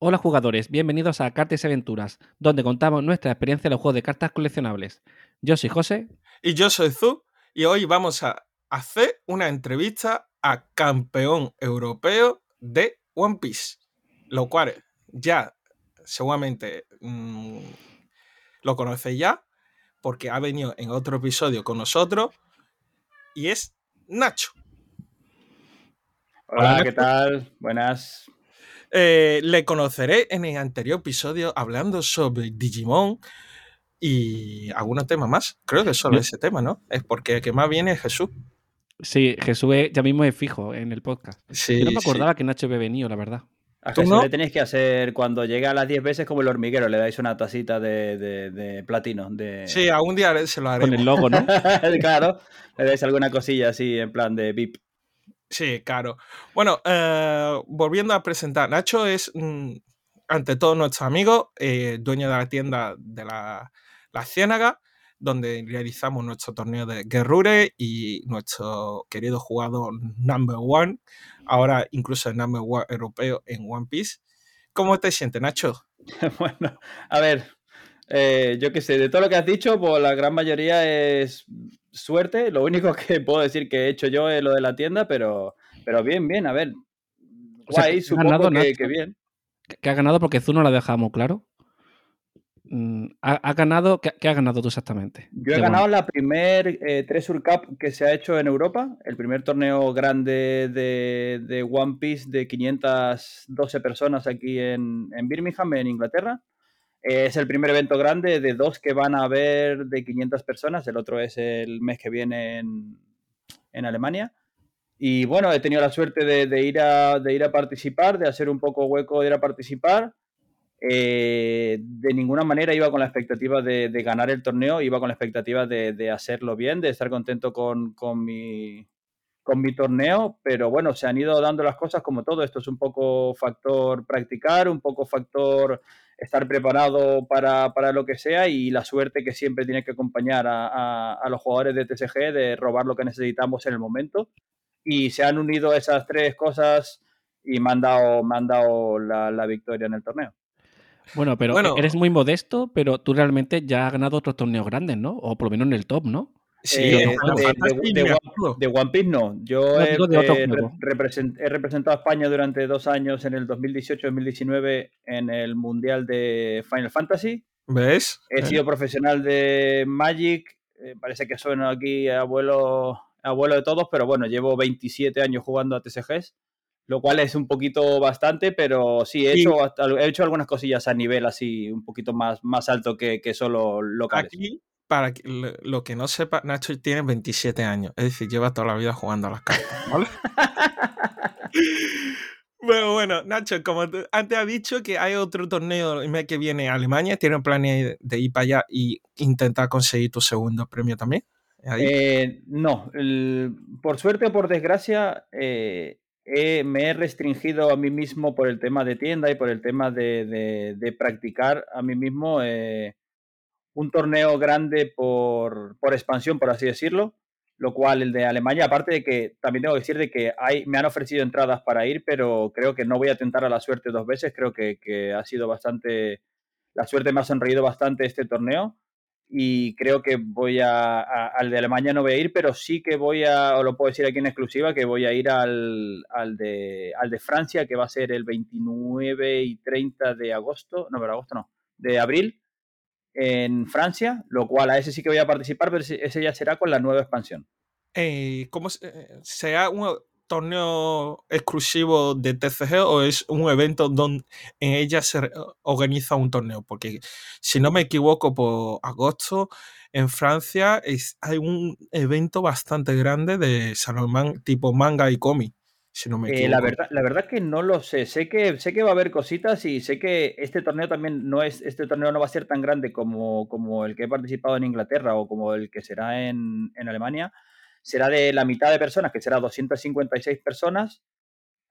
Hola jugadores, bienvenidos a Cartas y Aventuras, donde contamos nuestra experiencia en los juegos de cartas coleccionables. Yo soy José. Y yo soy Zu, y hoy vamos a hacer una entrevista a campeón europeo de One Piece, lo cual ya seguramente mmm, lo conocéis ya, porque ha venido en otro episodio con nosotros, y es Nacho. Hola, Hola ¿qué tal? Buenas. Eh, le conoceré en el anterior episodio hablando sobre Digimon y algunos temas más. Creo que solo ese tema, ¿no? Es porque el que más viene es Jesús. Sí, Jesús es, ya mismo es fijo en el podcast. Yo no me acordaba que Nacho había venido, la verdad. A Jesús no? le tenéis que hacer cuando llega a las 10 veces como el hormiguero, le dais una tacita de, de, de platino. De... Sí, algún día se lo haré. Con el logo, ¿no? claro, le dais alguna cosilla así en plan de VIP. Sí, claro. Bueno, eh, volviendo a presentar, Nacho es, mm, ante todo, nuestro amigo, eh, dueño de la tienda de la, la Ciénaga, donde realizamos nuestro torneo de Guerrure y nuestro querido jugador Number One, ahora incluso el Number One europeo en One Piece. ¿Cómo te sientes, Nacho? bueno, a ver, eh, yo qué sé, de todo lo que has dicho, pues la gran mayoría es suerte. Lo único que puedo decir que he hecho yo es lo de la tienda, pero, pero bien, bien, a ver. Guay, supongo que, que, bien. Que ha ganado porque Zu no la dejamos claro. Mm, ¿Ha, ganado? ¿qué, ha ganado tú exactamente? Yo he ganado la primer eh, Treasure Cup que se ha hecho en Europa, el primer torneo grande de, de One Piece de 512 personas aquí en, en Birmingham, en Inglaterra. Es el primer evento grande de dos que van a haber de 500 personas. El otro es el mes que viene en, en Alemania. Y bueno, he tenido la suerte de, ir a, de ir a participar, de hacer un poco hueco de ir a participar. Eh, de ninguna manera iba con la expectativa de, de, ganar el torneo, iba con la expectativa de, de hacerlo bien, de estar contento con, con, mi, con mi torneo, pero bueno, se han ido dando las cosas como todo. Esto es un poco factor practicar, un poco factor estar preparado para, para lo que sea y la suerte que siempre tiene que acompañar a, a, a los jugadores de TSG de robar lo que necesitamos en el momento. Y se han unido esas tres cosas y me han dado, me han dado la, la victoria en el torneo. Bueno, pero bueno, eres muy modesto, pero tú realmente ya has ganado otros torneos grandes, ¿no? O por lo menos en el top, ¿no? Sí, eh, de, de, de, de, One Piece no. Yo no, he, eh, represent, he, representado a España durante dos años en el 2018-2019 en el Mundial de Final Fantasy. ¿Ves? He sido profesional de Magic. Eh, parece que sueno aquí abuelo, abuelo de todos, pero bueno, llevo 27 años jugando a TCGs lo cual es un poquito bastante, pero sí, he, sí. Hecho, he hecho algunas cosillas a nivel así un poquito más, más alto que, que solo locales. Aquí, para lo que no sepa, Nacho tiene 27 años, es decir, lleva toda la vida jugando a las cartas, ¿vale? bueno, bueno, Nacho, como antes has dicho que hay otro torneo el mes que viene a Alemania, ¿tienes planes de ir para allá y intentar conseguir tu segundo premio también? Eh, no, el, por suerte o por desgracia, eh, eh, me he restringido a mí mismo por el tema de tienda y por el tema de, de, de practicar a mí mismo eh, un torneo grande por, por, expansión, por así decirlo, lo cual el de Alemania, aparte de que también tengo que decir de que hay, me han ofrecido entradas para ir, pero creo que no voy a tentar a la suerte dos veces, creo que, que ha sido bastante, la suerte me ha sonreído bastante este torneo y creo que voy a, al de Alemania no voy a ir, pero sí que voy a, o lo puedo decir aquí en exclusiva, que voy a ir al, al, de, al de Francia, que va a ser el 29 y 30 de agosto, no, pero agosto no, de abril en Francia, lo cual a ese sí que voy a participar, pero ese ya será con la nueva expansión. Eh, ¿Cómo será un torneo exclusivo de TCG o es un evento donde en ella se organiza un torneo? Porque si no me equivoco, por agosto en Francia es, hay un evento bastante grande de Salomán tipo manga y cómic. Si no me eh, la verdad, la verdad que no lo sé. Sé que sé que va a haber cositas y sé que este torneo también no es este torneo no va a ser tan grande como, como el que he participado en Inglaterra o como el que será en, en Alemania será de la mitad de personas, que será 256 personas,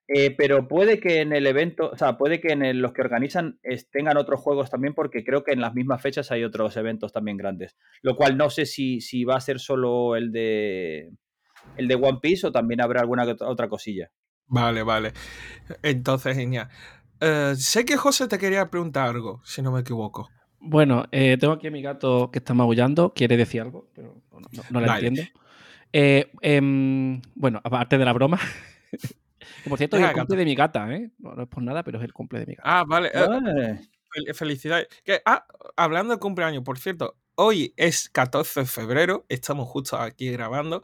eh, pero puede que en el evento, o sea, puede que en el, los que organizan es, tengan otros juegos también, porque creo que en las mismas fechas hay otros eventos también grandes. Lo cual no sé si, si va a ser solo el de el de One Piece o también habrá alguna otra cosilla. Vale, vale. Entonces, genial. eh, sé que José te quería preguntar algo, si no me equivoco. Bueno, eh, tengo aquí a mi gato que está maullando, quiere decir algo, pero no, no, no la Vale. entiendo. Eh, em, bueno, aparte de la broma. por cierto, es el cumple de mi gata, ¿eh? No, no es por nada, pero es el cumple de mi gata. Ah, vale. eh, fel- felicidades. Que, ah, hablando de cumpleaños, por cierto, hoy es 14 de febrero, estamos justo aquí grabando.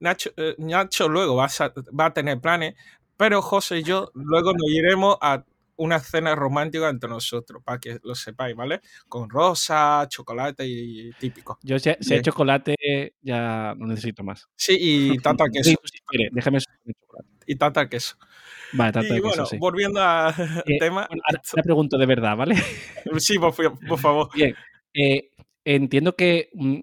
Nacho, eh, Nacho luego va a, va a tener planes, pero José y yo luego nos iremos a una cena romántica entre nosotros, para que lo sepáis, ¿vale? Con rosa, chocolate y típico. Yo si, si hay chocolate ya no necesito más. Sí, y tata Sí, queso. si quiere, déjame chocolate. Y tata queso. Vale, tanto Y queso, bueno, sí. volviendo al Eh, tema. bueno, ahora, ahora pregunto de verdad, ¿vale? sí, por, por favor. Bien. eh, entiendo que mm,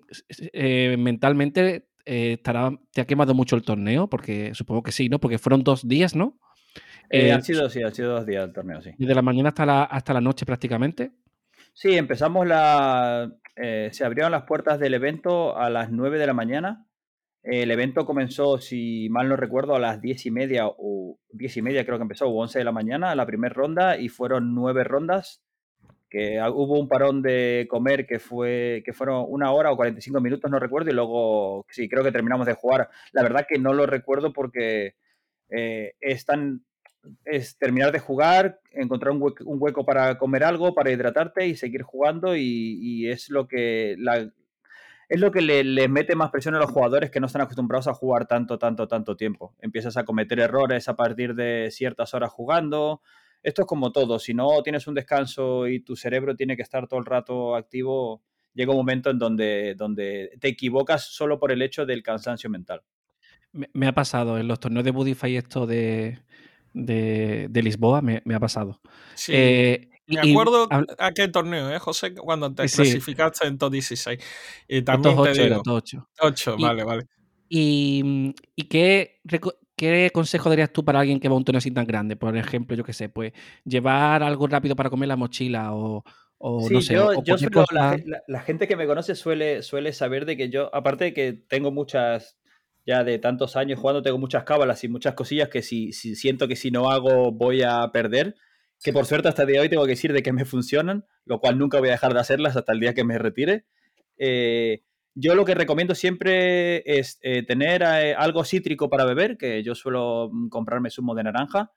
eh, mentalmente eh, estará, te ha quemado mucho el torneo, porque supongo que sí, ¿no? Porque fueron dos días, ¿no? eh, Eh, han sido, sí, han sido dos días el torneo, sí. Desde la mañana hasta la, hasta la noche prácticamente. Sí, empezamos la. eh, se abrieron las puertas del evento a las 9 de la mañana. El evento comenzó, si mal no recuerdo, a las 10 y media o 10 y media creo que empezó, o 11 de la mañana, la primera ronda, y fueron nueve rondas. Que hubo un parón de comer que fue que fueron una hora o 45 minutos, no recuerdo, y luego sí, creo que terminamos de jugar. La verdad que no lo recuerdo porque eh, es tan es terminar de jugar, encontrar un hueco, un hueco para comer algo, para hidratarte y seguir jugando y, y es lo que la, es lo que le, le, mete más presión a los jugadores que no están acostumbrados a jugar tanto, tanto, tanto tiempo. Empiezas a cometer errores a partir de ciertas horas jugando. Esto es como todo, si no tienes un descanso y tu cerebro tiene que estar todo el rato activo, llega un momento en donde, donde te equivocas solo por el hecho del cansancio mental. Me, me ha pasado en los torneos de Budify esto de, de, de Lisboa, me, me, ha pasado. Sí. Eh, me acuerdo y, a qué torneo, ¿eh, José? Cuando te sí. clasificaste en top 16. Y también top te 8 digo, era, top 8. 8, vale, vale. ¿Y, y qué, qué, consejo darías tú para alguien que va a un torneo así tan grande? Por ejemplo, yo qué sé, pues llevar algo rápido para comer la mochila o, o sí, no sé. Yo, o yo suelo, la, la, la, gente que me conoce suele, suele saber de que yo, aparte de que tengo muchas, ya de tantos años jugando, tengo muchas cábalas y muchas cosillas que si, si siento que si no hago voy a perder. Que por suerte hasta el día de hoy tengo que decir de que me funcionan, lo cual nunca voy a dejar de hacerlas hasta el día que me retire. Eh, yo lo que recomiendo siempre es eh, tener eh, algo cítrico para beber, que yo suelo mm, comprarme zumo de naranja,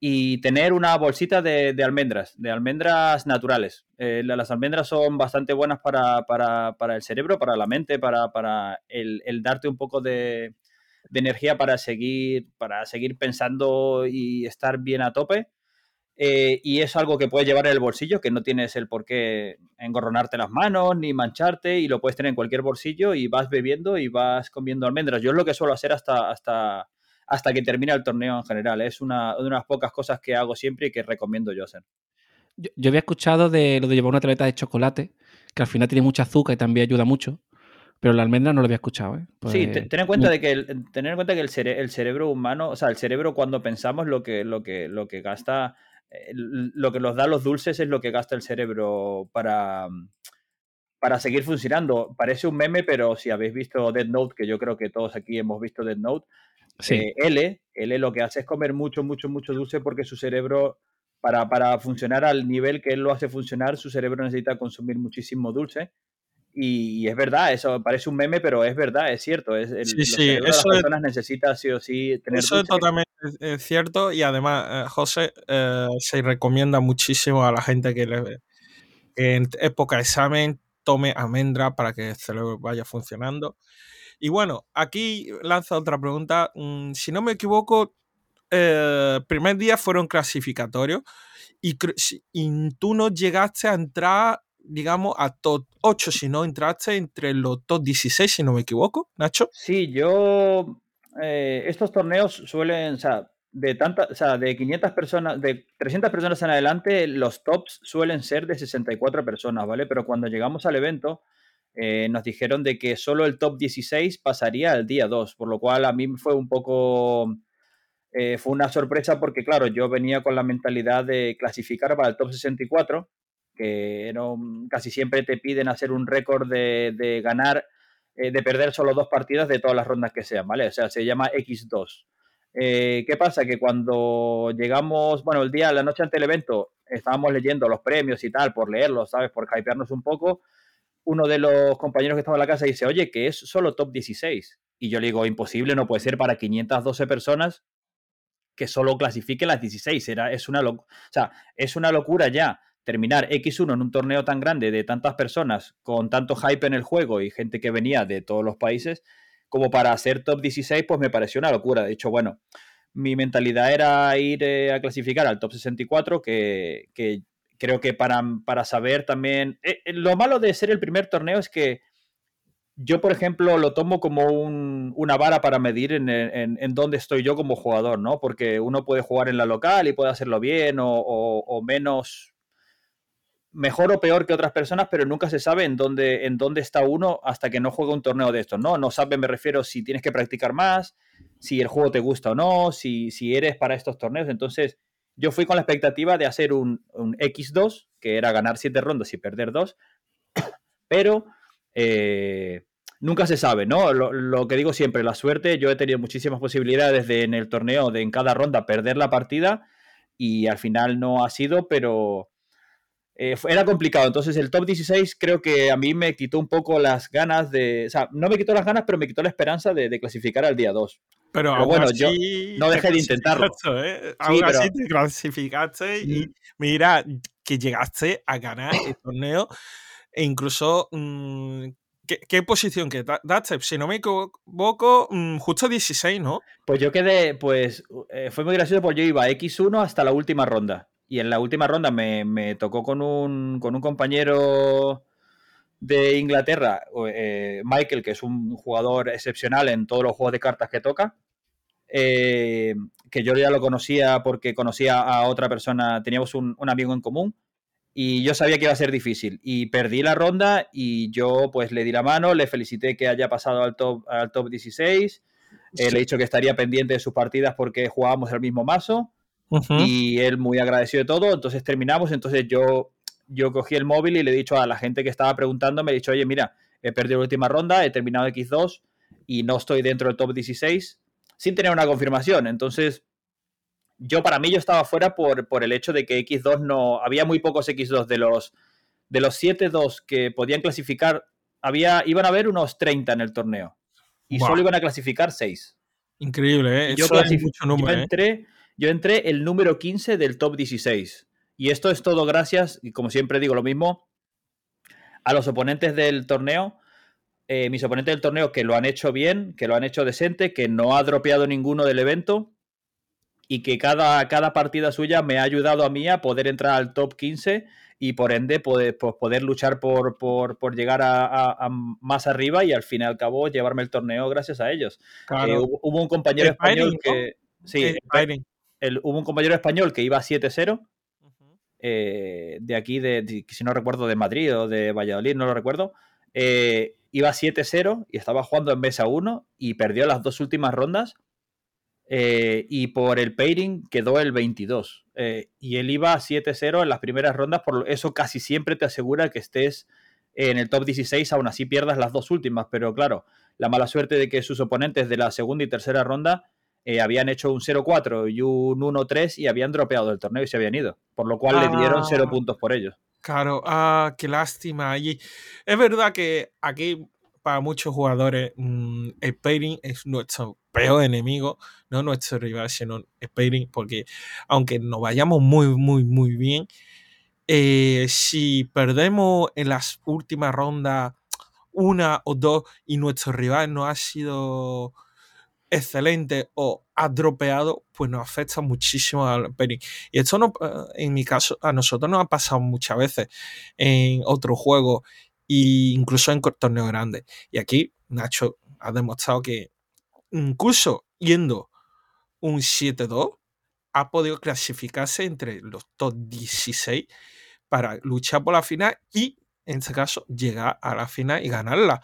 y tener una bolsita de, almendras, de almendras naturales. Eh, las almendras son bastante buenas para, el cerebro, para la mente, para, el, darte un poco de, de, energía para seguir, para seguir pensando y estar bien a tope. Eh, y es algo que puedes llevar en el bolsillo, que no tienes el por qué engorronarte las manos ni mancharte y lo puedes tener en cualquier bolsillo y vas bebiendo y vas comiendo almendras. Yo es lo que suelo hacer hasta, hasta, hasta que termina el torneo en general. Es una de unas pocas cosas que hago siempre y que recomiendo yo hacer. Yo, yo había escuchado de lo de llevar una tableta de chocolate, que al final tiene mucha azúcar y también ayuda mucho. Pero la almendra no lo había escuchado, ¿eh? Pues, sí, ten en cuenta de que el, tener en cuenta que el, cere el, cerebro humano, o sea, el cerebro cuando pensamos lo que, lo que, lo que gasta lo que nos da los dulces es lo que gasta el cerebro para, para seguir funcionando. Parece un meme, pero si habéis visto Dead Note, que yo creo que todos aquí hemos visto Dead Note, sí. eh, L, L lo que hace es comer mucho, mucho, mucho dulce porque su cerebro, para, para funcionar al nivel que él lo hace funcionar, su cerebro necesita consumir muchísimo dulce. Y, y, es verdad, eso parece un meme, pero es verdad, es cierto. Es el, sí, sí, eso las personas es, necesita sí o sí tener Eso es totalmente es cierto y además, eh, José, eh, se recomienda muchísimo a la gente que, le, que en época de examen tome almendra para que el cerebro vaya funcionando. Y bueno, aquí lanza otra pregunta. Mm, si no me equivoco, eh, primer día fueron clasificatorios y, y tú no llegaste a entrar digamos, a top 8, si no entraste entre los top 16, si no me equivoco, Nacho. Sí, yo. Eh, estos torneos suelen. O sea, de, tanta, o sea, de 500 personas, de 300 personas en adelante, los tops suelen ser de 64 personas, ¿vale? Pero cuando llegamos al evento, eh, nos dijeron de que solo el top 16 pasaría al día 2, por lo cual a mí fue un poco. Eh, fue una sorpresa porque, claro, yo venía con la mentalidad de clasificar para el top 64 que no, casi siempre te piden hacer un récord de, ganar, eh, de perder solo dos partidas de todas las rondas que sean, ¿vale? O sea, se llama X2. Eh, ¿Qué pasa? Que cuando llegamos, bueno, el día, la noche ante el evento, estábamos leyendo los premios y tal, por leerlos, ¿sabes? Por hypearnos un poco. Uno de los compañeros que estaba en la casa dice, oye, que es solo top 16. Y yo le digo, imposible, no puede ser para 512 personas que solo clasifiquen las 16. Era, es, una o sea, es una locura ya terminar X1 en un torneo tan grande de tantas personas, con tanto hype en el juego y gente que venía de todos los países, como para hacer top 16, pues me pareció una locura. De hecho, bueno, mi mentalidad era ir eh, a clasificar al top 64, que, que creo que para, para saber también... Eh, eh, lo malo de ser el primer torneo es que yo, por ejemplo, lo tomo como una vara para medir en, en, dónde estoy yo como jugador, ¿no? Porque uno puede jugar en la local y puede hacerlo bien o, o menos mejor o peor que otras personas, pero nunca se sabe en dónde, en dónde está uno hasta que no juega un torneo de estos, ¿no? No sabe, me refiero, si tienes que practicar más, si el juego te gusta o no, si, si eres para estos torneos. Entonces, yo fui con la expectativa de hacer un, X2, que era ganar siete rondas y perder dos, pero eh, nunca se sabe, ¿no? Lo, lo, que digo siempre, la suerte, yo he tenido muchísimas posibilidades de en el torneo, de en cada ronda perder la partida, y al final no ha sido, pero eh, era complicado. Entonces el top 16 creo que a mí me quitó un poco las ganas de... O sea, no me quitó las ganas, pero me quitó la esperanza de, clasificar al día 2. Pero, bueno, yo no dejé de intentarlo. ¿eh? así te clasificaste y mira que llegaste a ganar el torneo e incluso... Mm, ¿qué, posición que daste? Si no me equivoco, mm, justo 16, ¿no? Pues yo quedé, pues eh, fue muy gracioso porque yo iba X1 hasta la última ronda. Y en la última ronda me, tocó con un, con un, compañero de Inglaterra, eh, Michael, que es un jugador excepcional en todos los juegos de cartas que toca. Eh, que yo ya lo conocía porque conocía a otra persona, teníamos un, amigo en común y yo sabía que iba a ser difícil y perdí la ronda y yo pues le di la mano, le felicité que haya pasado al top, al top 16, eh, le he dicho que estaría pendiente de sus partidas porque jugábamos el mismo mazo y él muy agradecido de todo, entonces terminamos, entonces yo, yo cogí el móvil y le he dicho a la gente que estaba preguntando, me he dicho, oye, mira, he perdido la última ronda, he terminado X2 y no estoy dentro del top 16 sin tener una confirmación. Entonces, yo para mí yo estaba fuera por, por el hecho de que X2 no, había muy pocos X2 de los, de los 7-2 que podían clasificar, había, iban a haber unos 30 en el torneo y solo iban a clasificar 6. Increíble, ¿eh? Yo, mucho número, yo ¿eh? Yo entré el número 15 del top 16. Y esto es todo gracias, y como siempre digo lo mismo, a los oponentes del torneo. Eh, mis oponentes del torneo que lo han hecho bien, que lo han hecho decente, que no ha dropeado ninguno del evento y que cada, cada partida suya me ha ayudado a mí a poder entrar al top 15 y por ende poder, pues, poder luchar por, por, llegar a, más arriba y al fin y al cabo llevarme el torneo gracias a ellos. Eh, hubo, un compañero español que... Sí, hubo un compañero español que iba 7-0, eh, de aquí, de, si no recuerdo, de Madrid o de Valladolid, no lo recuerdo. Eh, iba 7-0 y estaba jugando en mesa 1 y perdió las dos últimas rondas. Eh, y por el pairing quedó el 22. y él iba 7-0 en las primeras rondas, por eso casi siempre te asegura que estés en el top 16, aún así pierdas las dos últimas. Pero claro, la mala suerte de que sus oponentes de la segunda y tercera ronda eh, habían hecho un 0-4 y un 1-3 y habían dropeado el torneo y se habían ido. Por lo cual le dieron 0 ah. puntos por ellos. Claro, ah, qué lástima. Y es verdad que aquí, para muchos jugadores, mm, el pairing es nuestro peor enemigo, no nuestro rival, sino el pairing, porque aunque nos vayamos muy, muy, muy bien, eh, si perdemos en las últimas rondas una o dos y nuestro rival no ha sido excelente o ha dropeado, pues nos afecta muchísimo al pairing. Y esto no, eh, en mi caso, a nosotros nos ha pasado muchas veces en otros juegos e incluso en torneos grandes. Y aquí Nacho ha demostrado que incluso yendo un 7-2, ha podido clasificarse entre los top 16 para luchar por la final y, en este caso, llegar a la final y ganarla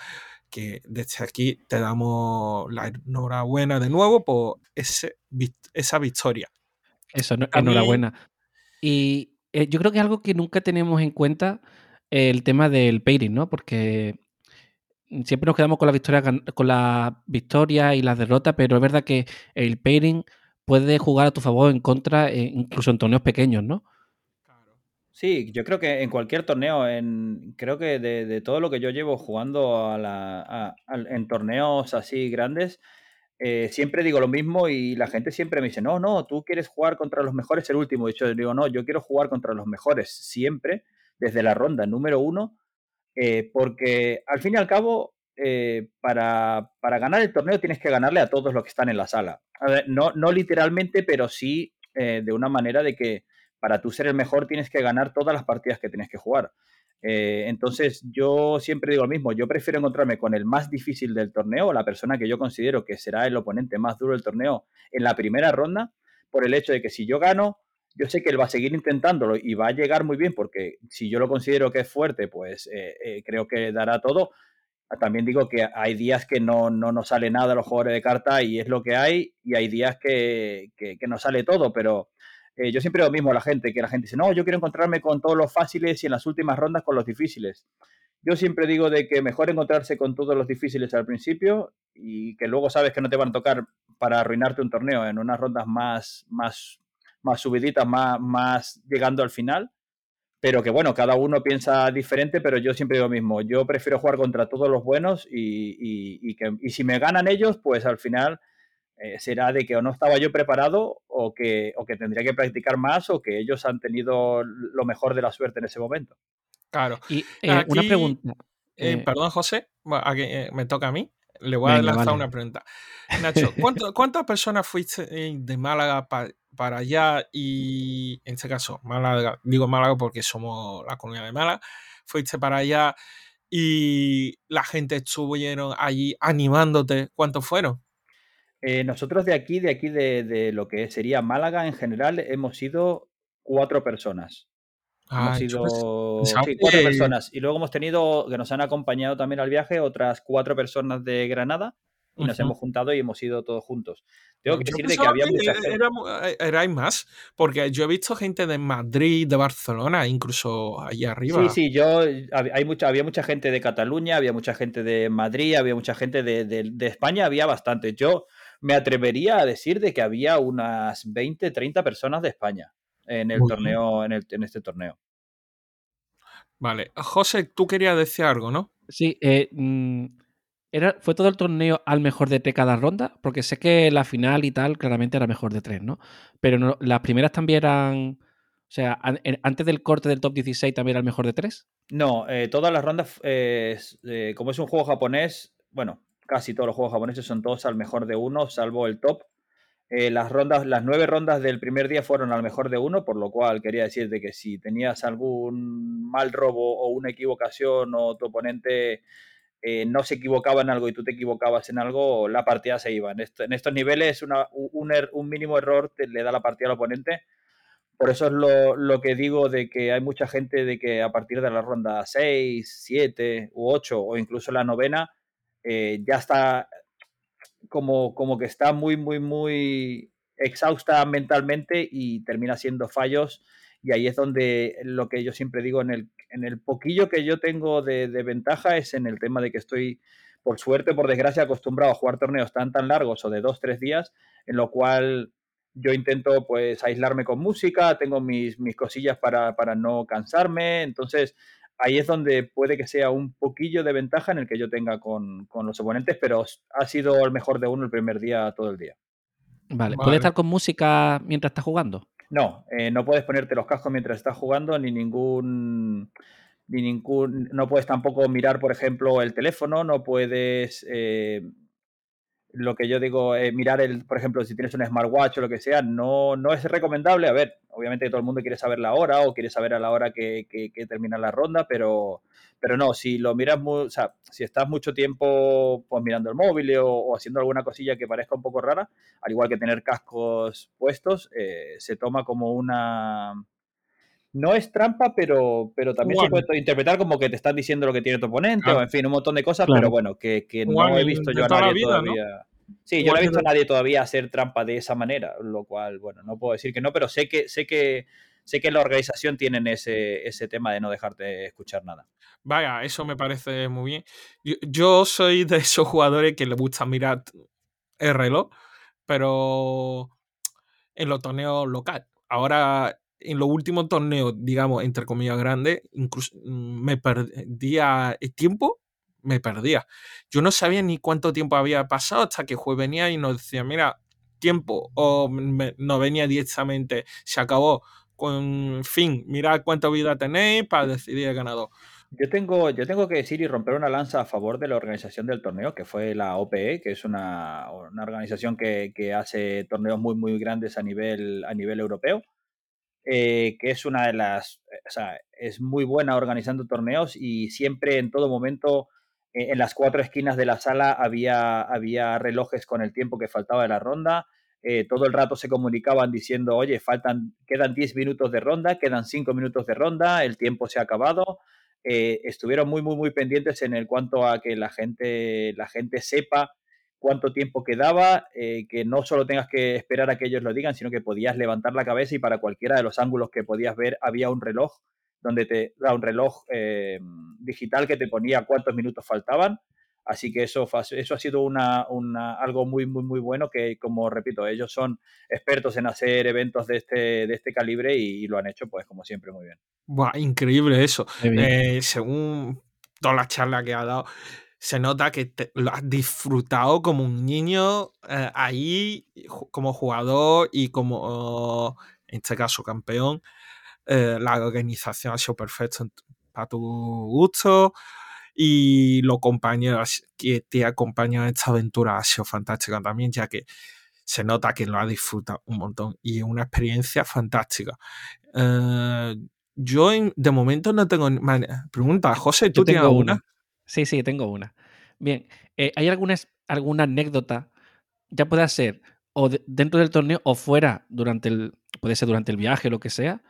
que desde aquí te damos la enhorabuena de nuevo por ese, esa victoria. Eso, enhorabuena. Y eh, yo creo que es algo que nunca tenemos en cuenta el tema del pairing, ¿no? Porque siempre nos quedamos con la victoria, con la victoria y la derrota, pero es verdad que el pairing puede jugar a tu favor o en contra, eh, incluso en torneos pequeños, ¿no? Sí, yo creo que en cualquier torneo, en, creo que de, todo lo que yo llevo jugando a la, en torneos así grandes, eh, siempre digo lo mismo y la gente siempre me dice, no, no, tú quieres jugar contra los mejores el último. Hecho, yo digo, no, yo quiero jugar contra los mejores siempre, desde la ronda número uno, eh, porque al fin y al cabo, eh, para, para, ganar el torneo tienes que ganarle a todos los que están en la sala. no, no literalmente, pero sí de una manera de que para tú ser el mejor tienes que ganar todas las partidas que tienes que jugar. Eh, entonces, yo siempre digo lo mismo, yo prefiero encontrarme con el más difícil del torneo, la persona que yo considero que será el oponente más duro del torneo en la primera ronda, por el hecho de que si yo gano, yo sé que él va a seguir intentándolo y va a llegar muy bien, porque si yo lo considero que es fuerte, pues eh, eh, creo que dará todo. También digo que hay días que no, no nos sale nada a los jugadores de carta y es lo que hay, y hay días que, que, que sale todo, pero yo siempre lo mismo a la gente, que la gente dice, no, yo quiero encontrarme con todos los fáciles y en las últimas rondas con los difíciles. Yo siempre digo de que mejor encontrarse con todos los difíciles al principio y que luego sabes que no te van a tocar para arruinarte un torneo en unas rondas más, más, más subiditas, más, más llegando al final. Pero que bueno, cada uno piensa diferente, pero yo siempre digo lo mismo. Yo prefiero jugar contra todos los buenos y, que, y si me ganan ellos, pues al final eh, será de que o no estaba yo preparado o que, o que tendría que practicar más o que ellos han tenido lo mejor de la suerte en ese momento. Claro. Y eh, una pregunta. Eh, perdón, José, me toca a mí. Le voy a lanzar una pregunta. Nacho, ¿cuántas personas fuiste de Málaga para allá? Y en este caso, Málaga, digo Málaga porque somos la comunidad de Málaga. Fuiste para allá y la gente estuvieron allí animándote. ¿Cuántos fueron? Eh, nosotros de aquí, de aquí de, lo que sería Málaga en general, hemos sido cuatro personas. hemos sido cuatro personas. Y luego hemos tenido, que nos han acompañado también al viaje, otras cuatro personas de Granada. Y nos hemos juntado y hemos ido todos juntos. Tengo que decir que había mucha gente. Eh, erais más, porque yo he visto gente de Madrid, de Barcelona, incluso allí arriba. Sí, sí, yo hay mucha, había mucha gente de Cataluña, había mucha gente de Madrid, había mucha gente de, de España, había bastante. Yo me atrevería a decir de que había unas 20, 30 personas de España en el torneo, en, el, en, este torneo. Vale. José, tú querías decir algo, ¿no? Sí, eh, mm, era, ¿fue todo el torneo al mejor de tres cada ronda? Porque sé que la final y tal claramente era mejor de tres, ¿no? Pero no, las primeras también eran... O sea, antes del corte del top 16 también era el mejor de tres. No, eh, todas las rondas, eh, como es un juego japonés, bueno, casi todos los juegos japoneses son todos al mejor de uno, salvo el top. Eh, las rondas, las nueve rondas del primer día fueron al mejor de uno, por lo cual quería decir de que si tenías algún mal robo o una equivocación o tu oponente eh, no se equivocaba en algo y tú te equivocabas en algo, la partida se iba. En, estos niveles er, un, mínimo error te, le da la partida al oponente. Por eso es lo, lo, que digo de que hay mucha gente de que a partir de la ronda 6, 7 u 8 o incluso la novena eh, ya está como, como que está muy, muy, muy exhausta mentalmente y termina siendo fallos. Y ahí es donde lo que yo siempre digo, en el, en el poquillo que yo tengo de, ventaja es en el tema de que estoy, por suerte, por desgracia, acostumbrado a jugar torneos tan, tan largos o de dos, tres días, en lo cual yo intento pues aislarme con música, tengo mis, mis cosillas para, para no cansarme, entonces ahí es donde puede que sea un poquillo de ventaja en el que yo tenga con, los oponentes, pero ha sido el mejor de uno el primer día, todo el día. Vale. ¿Puedes estar con música mientras estás jugando? No, eh, no puedes ponerte los cascos mientras estás jugando, ni ningún. Ni ningún. No puedes tampoco mirar, por ejemplo, el teléfono, no puedes. Eh, lo que yo digo, eh, mirar el, por ejemplo, si tienes un smartwatch o lo que sea, no, no es recomendable. A ver, obviamente todo el mundo quiere saber la hora o quiere saber a la hora que, que, termina la ronda, pero, pero no, si lo miras, muy, o sea, si estás mucho tiempo pues, mirando el móvil o, haciendo alguna cosilla que parezca un poco rara, al igual que tener cascos puestos, eh, se toma como una no es trampa, pero, pero también se puede interpretar como que te están diciendo lo que tiene tu oponente, o en fin, un montón de cosas, pero bueno, que, no he visto yo a nadie todavía. Sí, yo no he visto a nadie todavía hacer trampa de esa manera, lo cual, bueno, no puedo decir que no, pero sé que, sé que, sé que la organización tienen ese, ese tema de no dejarte escuchar nada. Vaya, eso me parece muy bien. Yo, yo soy de esos jugadores que le gusta mirar el reloj, pero en los torneos locales. Ahora, en los últimos torneos, digamos, entre comillas grandes, incluso mm, me perdía el tiempo, me perdía. Yo no sabía ni cuánto tiempo había pasado hasta que juez venía y nos decía, mira, tiempo, o no venía directamente, se acabó, con fin, mirad cuánta vida tenéis para decidir el ganador. Yo tengo, yo tengo que decir y romper una lanza a favor de la organización del torneo, que fue la OPE, que es una, organización que, hace torneos muy, muy grandes a nivel, a nivel europeo, eh, que es una de las, o sea, es muy buena organizando torneos y siempre en todo momento eh, en las cuatro esquinas de la sala había, había relojes con el tiempo que faltaba de la ronda. Eh, todo el rato se comunicaban diciendo, oye, faltan, quedan 10 minutos de ronda, quedan 5 minutos de ronda, el tiempo se ha acabado. Eh, estuvieron muy, muy, muy pendientes en el cuanto a que la gente, la gente sepa cuánto tiempo quedaba, eh, que no solo tengas que esperar a que ellos lo digan, sino que podías levantar la cabeza y para cualquiera de los ángulos que podías ver había un reloj donde te da un reloj eh, digital que te ponía cuántos minutos faltaban. Así que eso, eso ha sido una, algo muy, muy, muy bueno que, como repito, ellos son expertos en hacer eventos de este, de este calibre y, lo han hecho, pues, como siempre, muy bien. Buah, increíble eso. Eh, según toda la charla que ha dado, se nota que lo has disfrutado como un niño eh, ahí, como jugador y como, en este caso, campeón. Eh, la organización ha sido perfecta para tu gusto y los compañeros que te acompañan en esta aventura ha sido fantástica también, ya que se nota que lo ha disfrutado un montón y es una experiencia fantástica. Eh, yo de momento no tengo pregunta. José, ¿tú tienes alguna? Sí, sí, tengo una. Bien, eh, ¿hay alguna, alguna anécdota? Ya puede ser o dentro del torneo o fuera durante el, puede ser durante el viaje, lo que sea,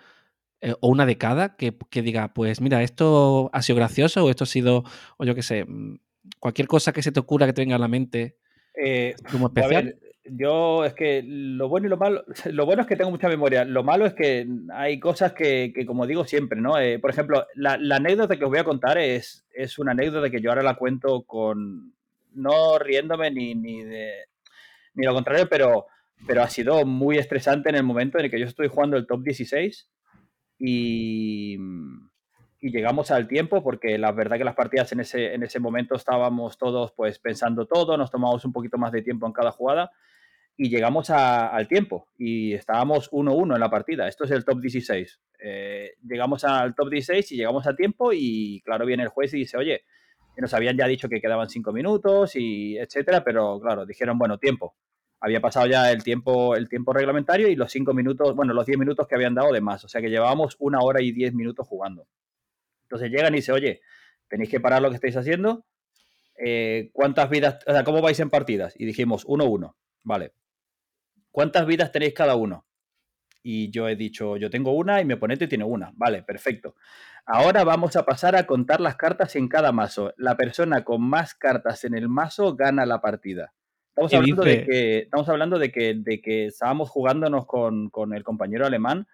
eh, o una de cada que, diga, pues mira, esto ha sido gracioso o esto ha sido, o yo qué sé, mm, cualquier cosa que se te ocurra que te venga a la mente eh, como especial. Yo es que lo bueno y lo malo, lo bueno es que tengo mucha memoria, lo malo es que hay cosas que, como digo siempre, ¿no? Eh, por ejemplo, la, anécdota que os voy a contar es, es una anécdota que yo ahora la cuento con, no riéndome ni, ni de, ni lo contrario, pero, pero ha sido muy estresante en el momento en el que yo estoy jugando el top 16 y, llegamos al tiempo porque la verdad que las partidas en ese, en ese momento estábamos todos pues pensando todo, nos tomamos un poquito más de tiempo en cada jugada y llegamos al tiempo y estábamos 1-1 en la partida. Esto es el top 16. Eh, llegamos al top 16 y llegamos a tiempo y claro, viene el juez y dice, oye, nos habían ya dicho que quedaban 5 minutos y etcétera, pero claro, dijeron, bueno, tiempo había pasado ya el tiempo, el tiempo reglamentario y los cinco minutos, bueno, los 10 minutos que habían dado de más. O sea que llevábamos una hora y 10 minutos jugando. Entonces llegan y dicen, oye, tenéis que parar lo que estáis haciendo. Eh, ¿Cuántas vidas, o sea, cómo vais en partidas? Y dijimos, uno, uno. Vale. ¿Cuántas vidas tenéis cada uno? Y yo he dicho, yo tengo una y mi oponente tiene una. Vale, perfecto. Ahora vamos a pasar a contar las cartas en cada mazo. La persona con más cartas en el mazo gana la partida. Estamos hablando, de que, estamos hablando de que, de que estábamos jugándonos con, el compañero alemán,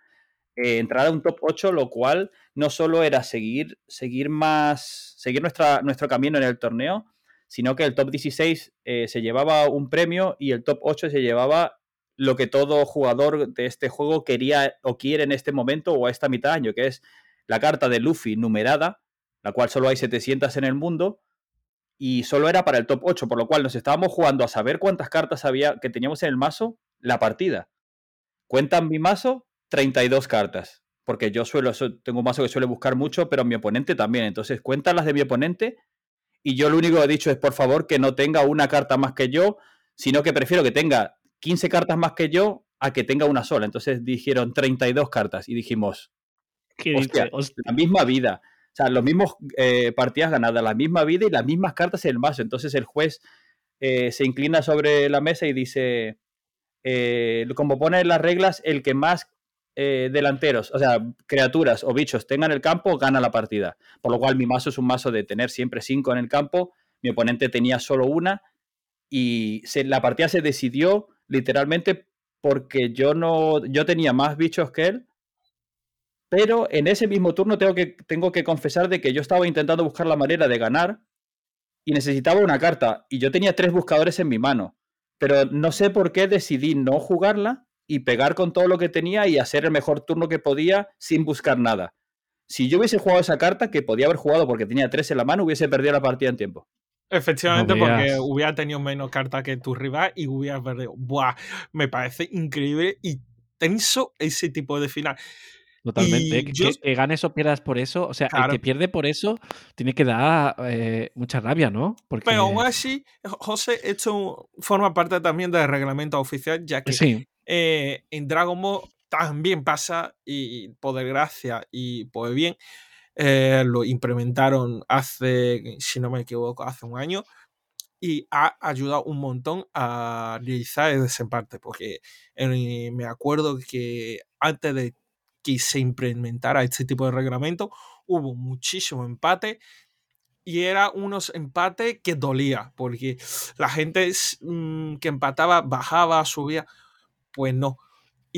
eh, entrar a un top 8, lo cual no solo era seguir, seguir más, seguir nuestra, nuestro camino en el torneo, sino que el top 16 eh, se llevaba un premio y el top 8 se llevaba lo que todo jugador de este juego quería o quiere en este momento o a esta mitad de año, que es la carta de Luffy numerada, la cual solo hay 700 en el mundo, y solo era para el top 8, por lo cual nos estábamos jugando a saber cuántas cartas había que teníamos en el mazo la partida. Cuentan mi mazo 32 cartas, porque yo suelo tengo un mazo que suele buscar mucho, pero mi oponente también, entonces cuentan las de mi oponente y yo lo único que he dicho es por favor que no tenga una carta más que yo, sino que prefiero que tenga 15 cartas más que yo a que tenga una sola. Entonces dijeron 32 cartas y dijimos, hostia, la misma vida. O sea, los mismos eh, partidas ganadas, la misma vida y las mismas cartas en el mazo. Entonces el juez eh, se inclina sobre la mesa y dice, eh, como pone en las reglas, el que más delanteros, o sea, criaturas o bichos tengan el campo, gana la partida. Por lo cual mi mazo es un mazo de tener siempre cinco en el campo. Mi oponente tenía solo una y la partida se decidió literalmente porque yo no, yo tenía más bichos que él pero en ese mismo turno tengo que, tengo que confesar de que yo estaba intentando buscar la manera de ganar y necesitaba una carta. Y yo tenía tres buscadores en mi mano. Pero no sé por qué decidí no jugarla y pegar con todo lo que tenía y hacer el mejor turno que podía sin buscar nada. Si yo hubiese jugado esa carta, que podía haber jugado porque tenía tres en la mano, hubiese perdido la partida en tiempo. Efectivamente, No porque hubiera tenido menos cartas que tu rival y hubiera perdido. Buah, me parece increíble y tenso ese tipo de final. Totalmente. Que, yo- que ganes o pierdas por eso. O sea, Claro. el que pierde por eso tiene que dar eh, mucha rabia, ¿no? Porque. Pero aún así, José, esto forma parte también del reglamento oficial, ya que Sí, eh, en Dragon Ball también pasa, y por desgracia y por bien, eh, lo implementaron hace, si no me equivoco, hace un año, y ha ayudado un montón a realizar el desempate, porque eh, me acuerdo que antes de que se implementara este tipo de reglamento, hubo muchísimo empate y era unos empates que dolía, porque la gente mm, que empataba bajaba, subía, pues no.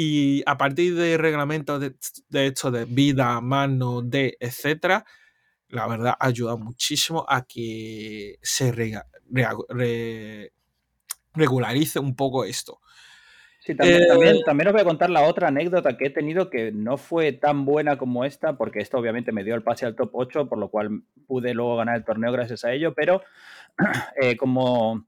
Y a partir del reglamento de, de esto de vida, mano, de, etcétera, la verdad ha ayudado muchísimo a que se re- regularice un poco esto. Sí, también, Eh, también, también os voy a contar la otra anécdota que he tenido que no fue tan buena como esta, porque esto obviamente me dio el pase al top 8, por lo cual pude luego ganar el torneo gracias a ello, pero eh, como,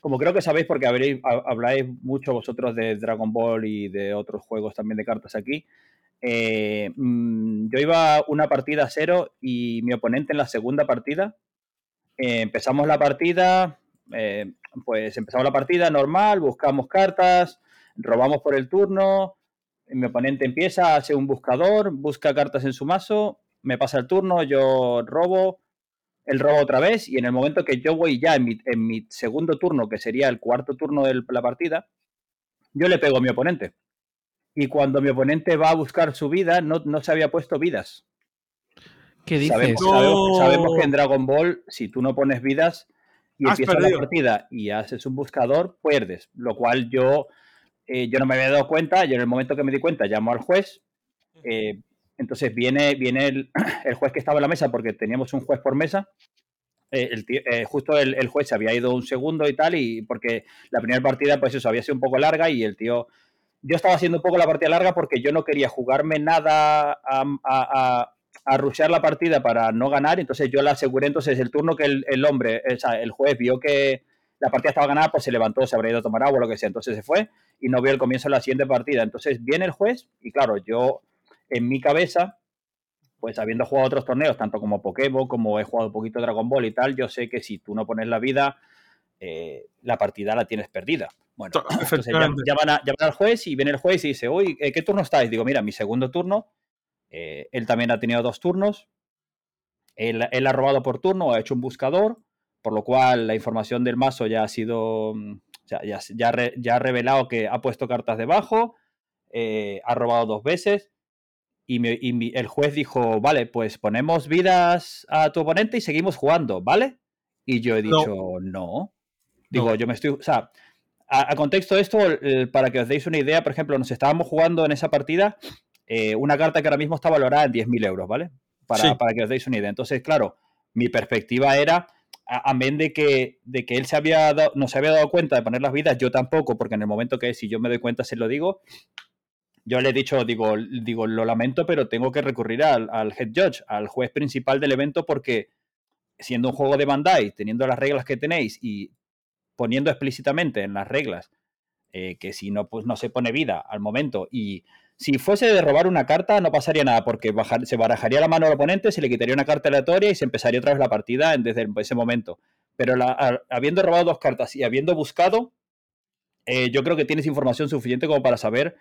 como creo que sabéis, porque habréis- ha- habláis mucho vosotros de Dragon Ball y de otros juegos también de cartas aquí, eh, mm, yo iba una partida a cero y mi oponente en la segunda partida, eh, empezamos la partida, eh, pues empezamos la partida normal, buscamos cartas, robamos por el turno, mi oponente empieza, hace un buscador, busca cartas en su mazo, me pasa el turno, yo robo, él roba otra vez y en el momento que yo voy ya en mi, en mi segundo turno, que sería el cuarto turno de la partida, yo le pego a mi oponente. Y cuando mi oponente va a buscar su vida, no, no se había puesto vidas. ¿qué dices? Sabemos, No. sabemos- sabemos que en Dragon Ball, si tú no pones vidas y Has empiezas perdido. la partida y haces un buscador, pierdes. Lo cual yo, eh, yo no me había dado cuenta. Yo en el momento que me di cuenta, llamo al juez. eh, entonces viene, viene el, juez que estaba en la mesa, porque teníamos un juez por mesa. eh, el eh, justo el, juez se había ido un segundo y tal, y porque la primera partida, pues eso, había sido un poco larga y el tío. Yo estaba haciendo un poco la partida larga porque yo no quería jugarme nada a, a, rushear la partida para no ganar, entonces yo la aseguré, entonces el turno que el, hombre, o sea, el juez vio que la partida estaba ganada, pues se levantó, se habría ido a tomar agua lo que sea, entonces se fue y no vio el comienzo de la siguiente partida. Entonces viene el juez y claro, yo en mi cabeza, pues habiendo jugado otros torneos, tanto como Pokémon, como he jugado un poquito Dragon Ball y tal, yo sé que si tú no pones la vida, eh, la partida la tienes perdida. Bueno, To- entonces llam- Efectivamente. llaman, a- llaman al juez y viene el juez y dice, uy, eh, ¿qué turno estáis? Digo, mira, mi segundo turno, eh, él también ha tenido dos turnos, él, él ha robado por turno, ha hecho un buscador, por lo cual la información del mazo ya ha sido, mm, ya, ya, ha re- ya ha revelado que ha puesto cartas debajo, eh, ha robado dos veces. Y, me- y mi- el juez dijo, vale, pues ponemos vidas a tu oponente y seguimos jugando, ¿vale? Y yo he dicho, no. Digo, No. yo me estoy, o sea, a, a contexto de esto, para que os deis una idea, por ejemplo, nos estábamos jugando en esa partida eh, una carta que ahora mismo está valorada en 10.000 euros, ¿vale? Para, Sí. para que os deis una idea. Entonces, claro, mi perspectiva era, a- amén de que, de que él se había dado- no se había dado cuenta de poner las vidas, yo tampoco, porque en el momento que si yo me doy cuenta se lo digo, yo le he dicho, digo, digo lo lamento, pero tengo que recurrir al, head judge, al juez principal del evento, porque siendo un juego de Bandai, teniendo las reglas que tenéis y poniendo explícitamente en las reglas eh, que si no, pues no se pone vida al momento y si fuese de robar una carta no pasaría nada porque se barajaría la mano al oponente, se le quitaría una carta aleatoria y se empezaría otra vez la partida desde ese momento. Pero la- habiendo robado dos cartas y habiendo buscado, eh, yo creo que tienes información suficiente como para saber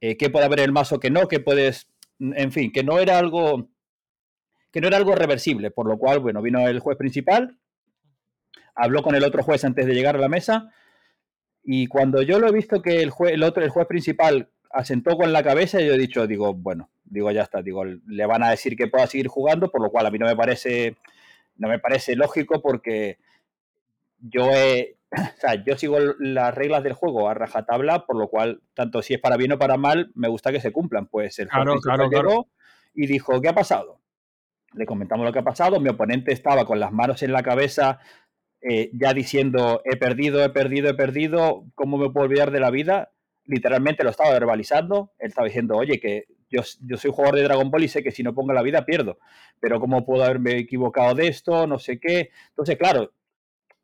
eh, qué puede haber el mazo, que no, que puedes, en fin, que no era algo que no era algo reversible, por lo cual, bueno, vino el juez principal, habló con el otro juez antes de llegar a la mesa y cuando yo lo he visto que el juez, el otro, el juez principal asentó con la cabeza, yo he dicho, digo, bueno, digo, ya está, digo, le van a decir que pueda seguir jugando, por lo cual a mí no me parece, no me parece lógico porque yo he, o sea, yo sigo las reglas del juego a rajatabla, por lo cual, tanto si es para bien o para mal, me gusta que se cumplan. Pues el Claro, claro, claro. y dijo, ¿qué ha pasado? Le comentamos lo que ha pasado, mi oponente estaba con las manos en la cabeza, eh, ya diciendo, he perdido, he perdido, he perdido, ¿cómo me puedo olvidar de la vida? literalmente lo estaba verbalizando, él estaba diciendo, oye, que yo, yo soy jugador de Dragon Ball y sé que si no pongo la vida pierdo, pero ¿cómo puedo haberme equivocado de esto? No sé qué. Entonces, claro,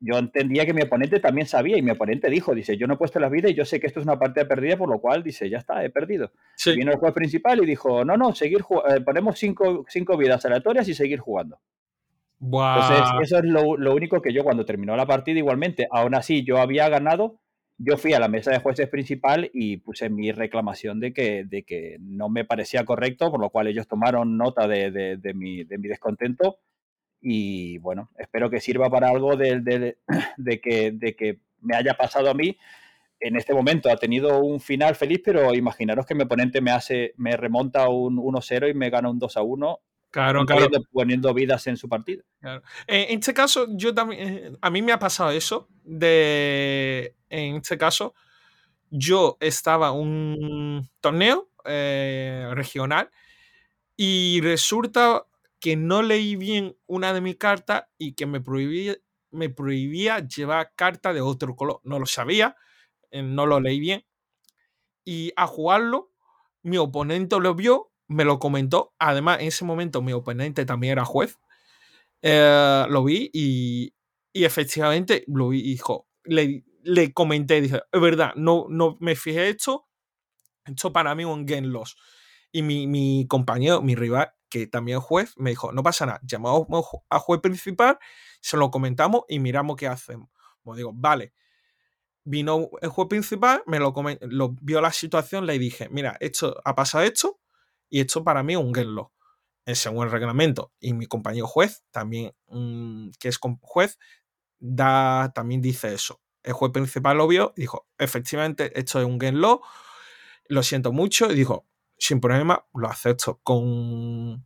yo entendía que mi oponente también sabía y mi oponente dijo, dice, yo no he puesto la vida y yo sé que esto es una partida perdida, por lo cual dice, ya está, he perdido. Vino el juez principal y dijo, no, no, seguir eh, ponemos cinco, cinco, vidas aleatorias y seguir jugando. Entonces, eso es lo, lo, único que yo cuando terminó la partida igualmente, aún así yo había ganado, yo fui a la mesa de jueces principal y puse mi reclamación de que, de que no me parecía correcto, por lo cual ellos tomaron nota de, de, de mi, mi descontento y bueno, espero que sirva para algo de, de, que, de que me haya pasado a mí. En este momento ha tenido un final feliz, pero imaginaros que mi oponente me hace, me remonta un 1-0 y me gana un 2-1 Claro, claro. Poniendo vidas en su partido. En este caso, yo también. Eh, a mí me ha pasado eso. De. En este caso, yo estaba en un torneo eh, regional y resulta que no leí bien una de mis cartas y que me prohibía, me prohibía llevar cartas de otro color. No lo sabía, eh, no lo leí bien. Y a jugarlo, mi oponente lo vio, me lo comentó. Además, en ese momento mi oponente también era juez. Eh, lo vi y, y, efectivamente lo vi, dijo, le, le comenté, dije, es verdad, no, no me fijé esto, esto para mí un game loss. Y mi, mi compañero, mi rival, que también juez, me dijo, no pasa nada, llamamos a juez principal, se lo comentamos y miramos qué hacemos. Pues digo, vale. Vino el juez principal, me lo, lo vio la situación, le dije, mira, esto ha pasado esto y esto para mí es un en según el reglamento. Y mi compañero juez, también, mm, que es juez, da, también dice eso. El juez principal lo vio y dijo, efectivamente, esto es un get lo siento mucho, y dijo, sin problema, lo acepto con,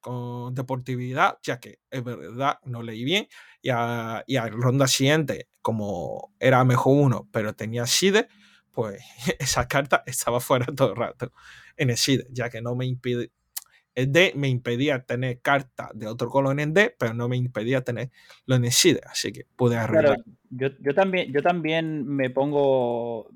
con deportividad, ya que es verdad, no leí bien. Y a, y a ronda siguiente, como era mejor uno, pero tenía SIDE, pues esa carta estaba fuera todo el rato en el SIDE, ya que no me impide. El D me impedía tener carta de otro color en D, pero no me impedía tenerlo en el SIDE, así que pude arreglar. yo, yo, también, yo también me pongo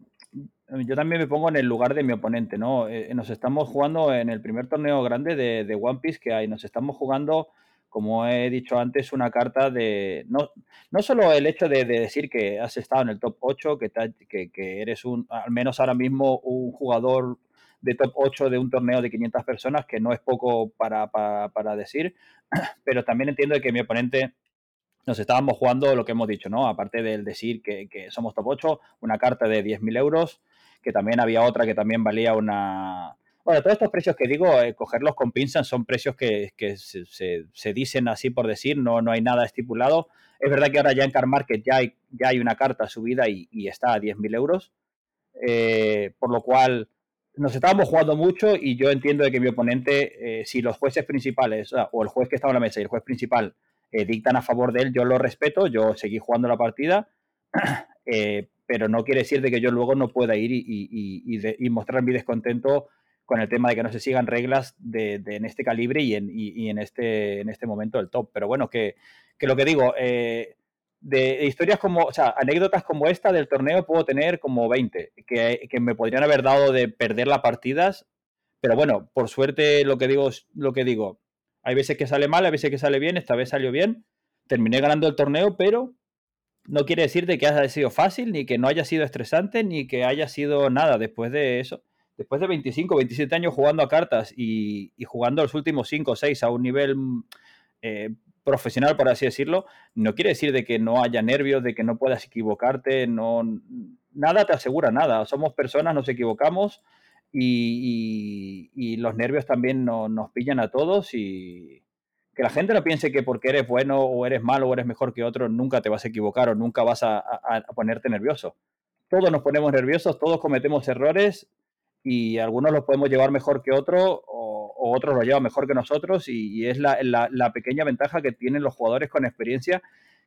yo también me pongo en el lugar de mi oponente, ¿no? Eh, nos estamos jugando en el primer torneo grande de, One Piece que hay, nos estamos jugando, como he dicho antes, una carta de... No, no solo el hecho de, decir que has estado en el top 8, que, que, que, eres un, al menos ahora mismo, un jugador de top 8 de un torneo de 500 personas, que no es poco para, para, para decir, pero también entiendo que mi oponente nos estábamos jugando lo que hemos dicho, ¿no? Aparte del decir que, que somos top 8, una carta de 10.000 euros, que también había otra que también valía una... Bueno, todos estos precios que digo, eh, cogerlos con pinzas son precios que, que se, se, dicen así por decir, no, no hay nada estipulado. Es verdad que ahora ya en Car Market ya hay, ya hay una carta subida y, y está a 10.000 euros, eh, por lo cual nos estábamos jugando mucho y yo entiendo de que mi oponente, eh, si los jueces principales o el juez que estaba en la mesa y el juez principal dictan a favor de él, yo lo respeto, yo seguí jugando la partida, pero no quiere decir de que yo luego no pueda ir y, mostrar mi descontento con el tema de que no se sigan reglas de, en este calibre y en, en, este, en este momento del top. Pero bueno, que, lo que digo, eh, de historias como, o sea, anécdotas como esta del torneo puedo tener como 20, que, que, me podrían haber dado de perder las partidas, pero bueno, por suerte lo que digo lo que digo. Hay veces que sale mal, hay veces que sale bien, esta vez salió bien. Terminé ganando el torneo, pero no quiere decir de que haya sido fácil, ni que no haya sido estresante, ni que haya sido nada después de eso. Después de 25, 27 años jugando a cartas y, jugando los últimos 5 o 6 a un nivel eh, profesional, por así decirlo, no quiere decir de que no haya nervios, de que no puedas equivocarte, no, nada te asegura nada. Somos personas, nos equivocamos y, los nervios también nos pillan a todos y, que la gente no piense que porque eres bueno o eres malo o eres mejor que otro, nunca te vas a equivocar o nunca vas a, ponerte nervioso. Todos nos ponemos nerviosos, todos cometemos errores y algunos los podemos llevar mejor que otros o, otros lo llevan mejor que nosotros y, es la, pequeña ventaja que tienen los jugadores con experiencia,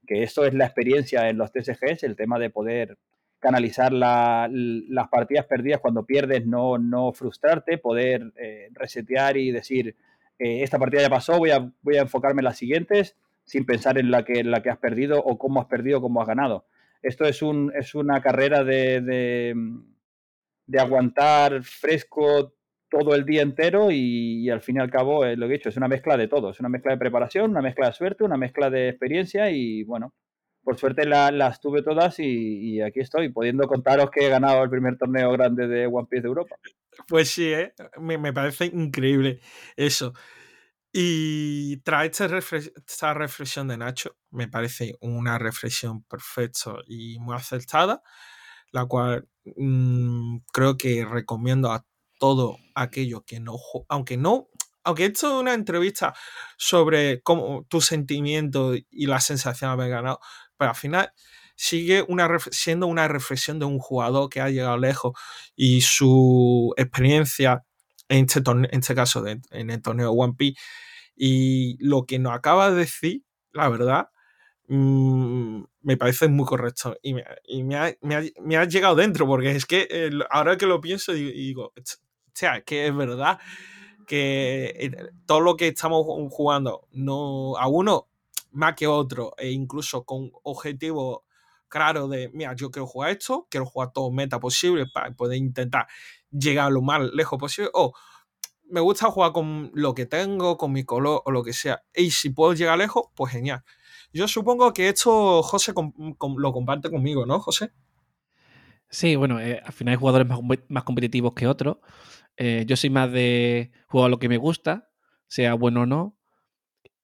que eso es la experiencia en los TSGs, el tema de poder canalizar las partidas perdidas cuando pierdes, no, no frustrarte, poder eh, resetear y decir, eh, esta partida ya pasó, voy a, voy a enfocarme en las siguientes sin pensar en la que, la que has perdido o cómo has perdido o cómo has ganado. Esto es, un, es una carrera de, de aguantar fresco todo el día entero y, al fin y al cabo, lo que he dicho, es una mezcla de todo. Es una mezcla de preparación, una mezcla de suerte, una mezcla de experiencia y bueno, por suerte las tuve todas y, aquí estoy, pudiendo contaros que he ganado el primer torneo grande de One Piece de Europa. Pues sí, ¿eh? me, parece increíble eso. Y tras esta, reflexión de Nacho, me parece una reflexión perfecta y muy acertada, la cual mm, creo que recomiendo a todo aquello que no, aunque no, aunque he hecho una entrevista sobre cómo tu sentimiento y la sensación de haber ganado, pero al final sigue siendo una reflexión de un jugador que ha llegado lejos y su experiencia en este, este caso en el torneo One Piece. Y lo que nos acaba de decir, la verdad, mm, me parece muy correcto y, me, ha, llegado dentro porque es que ahora que lo pienso digo, o sea, que es verdad que eh, todo lo que estamos jugando, no a uno más que otro, e incluso con objetivo claro de, mira, yo quiero jugar esto, quiero jugar todo meta posible para poder intentar llegar lo más lejos posible, o me gusta jugar con lo que tengo, con mi color o lo que sea, y si puedo llegar lejos, pues genial. Yo supongo que esto José lo comparte conmigo, ¿no, José? Sí, bueno, eh, al final hay jugadores más, competitivos que otros. Eh, yo soy más de jugar lo que me gusta, sea bueno o no.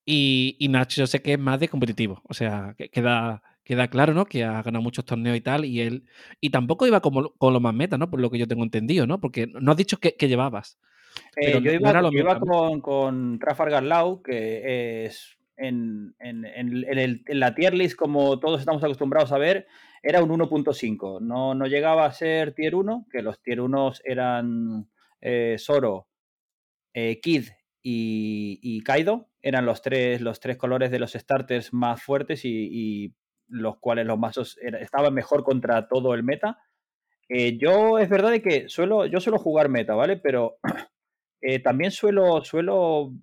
Y, Nacho yo sé que es más de competitivo. O sea, que queda, queda claro, ¿no? Que ha ganado muchos torneos y tal. Y él. Y tampoco iba como, con lo más meta, ¿no? Por lo que yo tengo entendido, ¿no? Porque no has dicho que, llevabas. Eh, yo iba, iba con, con Trafalgar Law, que es en, en, en, la tier list, como todos estamos acostumbrados a ver, era un 1.5. No, no llegaba a ser tier 1, que los tier 1 eran eh, Zoro, eh, Kid y, Kaido. Eran los tres, los tres colores de los starters más fuertes y, los cuales los mazos estaban mejor contra todo el meta. Eh, yo es verdad que suelo, yo suelo jugar meta, ¿vale? Pero también suelo, suelo,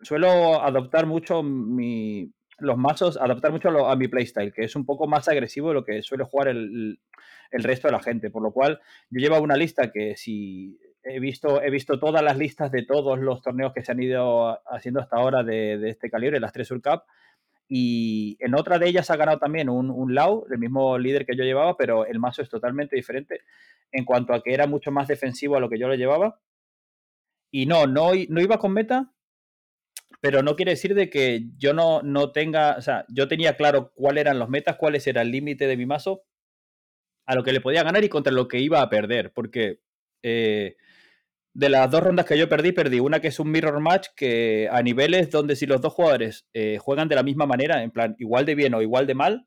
suelo adoptar mucho mi, los mazos, adaptar mucho a, mi playstyle, que es un poco más agresivo de lo que suele jugar el, el, resto de la gente. Por lo cual, yo llevo una lista que si he visto, he visto todas las listas de todos los torneos que se han ido haciendo hasta ahora de, este calibre, las tres Cup, y en otra de ellas ha ganado también un, un Lau, el mismo líder que yo llevaba, pero el mazo es totalmente diferente en cuanto a que era mucho más defensivo a lo que yo le llevaba. Y no, no, no iba con meta, pero no quiere decir de que yo no, no tenga, o sea, yo tenía claro cuáles eran los metas, cuáles era el límite de mi mazo, a lo que le podía ganar y contra lo que iba a perder, porque eh, de las dos rondas que yo perdí, perdí una que es un mirror match, que a niveles donde si los dos jugadores eh, juegan de la misma manera, en plan igual de bien o igual de mal,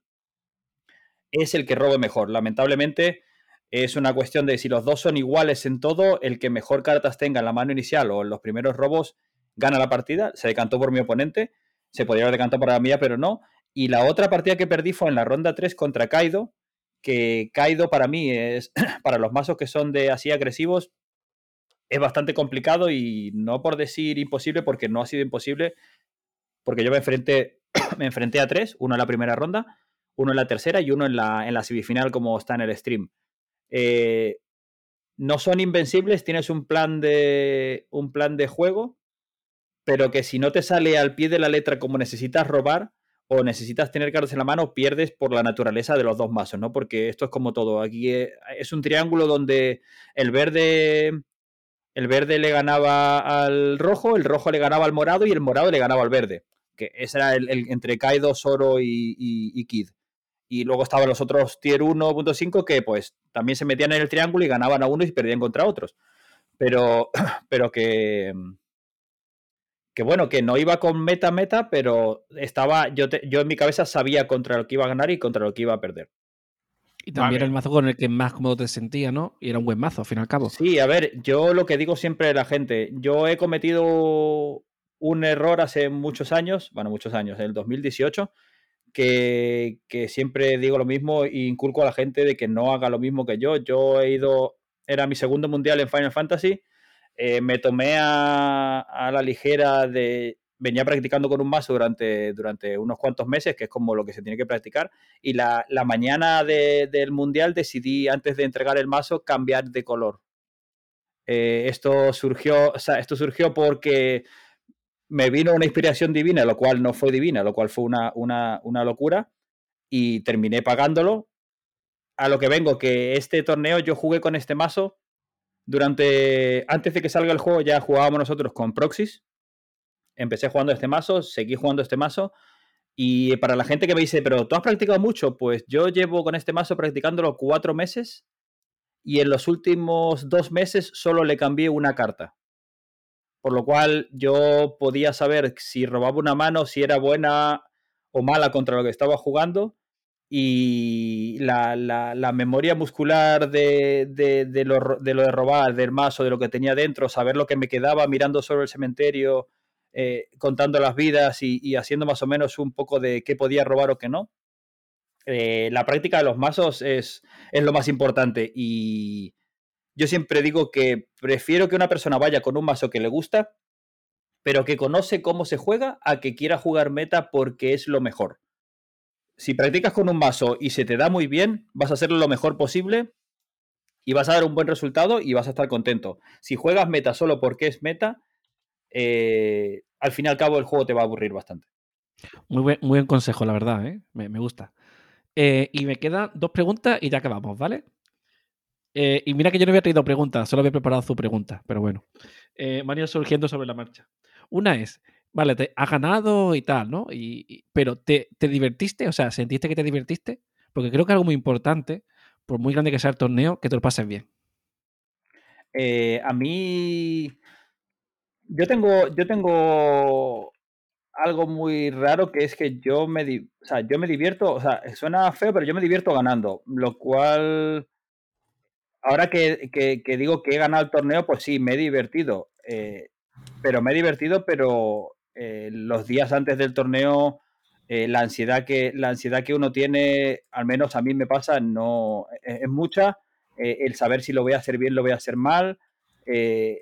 es el que robe mejor. Lamentablemente es una cuestión de si los dos son iguales en todo, el que mejor cartas tenga en la mano inicial o en los primeros robos gana la partida. Se decantó por mi oponente, se podría haber decantado por la mía, pero no. Y la otra partida que perdí fue en la ronda 3 contra Kaido, que Kaido para mí es, para los mazos que son de así agresivos, es bastante complicado y no por decir imposible, porque no ha sido imposible, porque yo me enfrenté, me enfrenté a tres, uno en la primera ronda, uno en la tercera y uno en la, en la semifinal como está en el stream. Eh, no son invencibles, tienes un plan de un plan de juego, pero que si no te sale al pie de la letra como necesitas robar o necesitas tener cartas en la mano, pierdes por la naturaleza de los dos mazos, ¿no? Porque esto es como todo. Aquí eh, es un triángulo donde el verde el verde le ganaba al rojo, el rojo le ganaba al morado y el morado le ganaba al verde. Que ese era el, entre Kaido, Zoro y, Kid. Y luego estaban los otros tier 1.5 que pues también se metían en el triángulo y ganaban a uno y perdían contra otros. Pero, pero que, que bueno, que no iba con meta meta, pero estaba, yo, yo en mi cabeza sabía contra lo que iba a ganar y contra lo que iba a perder. Y también era el mazo con el que más cómodo te sentía, ¿no? Y era un buen mazo, al fin y al cabo. Sí, a ver, yo lo que digo siempre a la gente, yo he cometido un error hace muchos años, bueno, muchos años, en el 2018, que, que siempre digo lo mismo e inculco a la gente de que no haga lo mismo que yo. Yo he ido, era mi segundo mundial en Final Fantasy, eh, me tomé a, a la ligera de venía practicando con un mazo durante, durante unos cuantos meses, que es como lo que se tiene que practicar, y la, mañana del Mundial decidí, antes de entregar el mazo, cambiar de color, Eh, esto, surgió, esto surgió porque me vino una inspiración divina, lo cual no fue divina, lo cual fue una, una, una locura, y terminé pagándolo. A lo que vengo, que este torneo yo jugué con este mazo durante, antes de que salga el juego ya jugábamos nosotros con Proxys. Empecé jugando este mazo, seguí jugando este mazo. Y para la gente que me dice, pero tú has practicado mucho, pues yo llevo con este mazo practicándolo cuatro meses y en los últimos dos meses solo le cambié una carta. Por lo cual yo podía saber si robaba una mano, si era buena o mala contra lo que estaba jugando y la, la, memoria muscular de, de, lo, de, lo, de robar, del mazo, de lo que tenía dentro, saber lo que me quedaba mirando sobre el cementerio, eh, contando las vidas y, haciendo más o menos un poco de qué podía robar o qué no. Eh, la práctica de los mazos es, es lo más importante y yo siempre digo que prefiero que una persona vaya con un mazo que le gusta, pero que conoce cómo se juega, a que quiera jugar meta porque es lo mejor si practicas con un mazo y se te da muy bien, vas a hacerlo lo mejor posible y vas a dar un buen resultado y vas a estar contento. Si juegas meta solo porque es meta, eh, al fin y al cabo el juego te va a aburrir bastante. Muy buen, muy buen consejo, la verdad, ¿eh? me, gusta. Eh, y me quedan dos preguntas y ya acabamos, ¿vale? y mira que yo no había traído preguntas, solo había preparado su pregunta, pero bueno. Mario surgiendo sobre la marcha. Una es, vale, te has ganado y tal, ¿no? Y, pero te, divertiste? O sea, ¿sentiste que te divertiste? Porque creo que algo muy importante, por muy grande que sea el torneo, que te lo pases bien. Eh, a mí. Yo tengo. Yo tengo algo muy raro que es que yo me, o sea, yo me divierto, o sea, suena feo, pero yo me divierto ganando, lo cual, ahora que, digo que he ganado el torneo, pues sí, me he divertido, eh, pero me he divertido, pero eh, los días antes del torneo, eh, la, ansiedad que, la ansiedad que uno tiene, al menos a mí me pasa, no e-, es, mucha. El saber si lo voy a hacer bien, lo voy a hacer mal.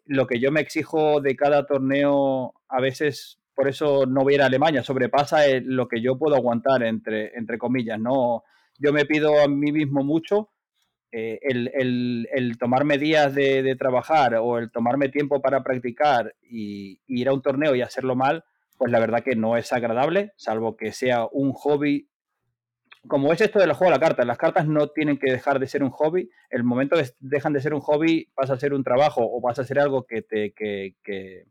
Lo que yo me exijo de cada torneo, a veces, por eso no voy a ir a Alemania, sobrepasa lo que yo puedo aguantar, entre, entre comillas. ¿no? Yo me pido a mí mismo mucho. el, tomarme días de, trabajar o el tomarme tiempo para practicar y, ir a un torneo y hacerlo mal, pues la verdad que no es agradable, salvo que sea un hobby. Como es esto del juego de la carta, las cartas no tienen que dejar de ser un hobby. El momento que dejan de ser un hobby, pasa a ser un trabajo o vas a hacer algo que, te, que, que,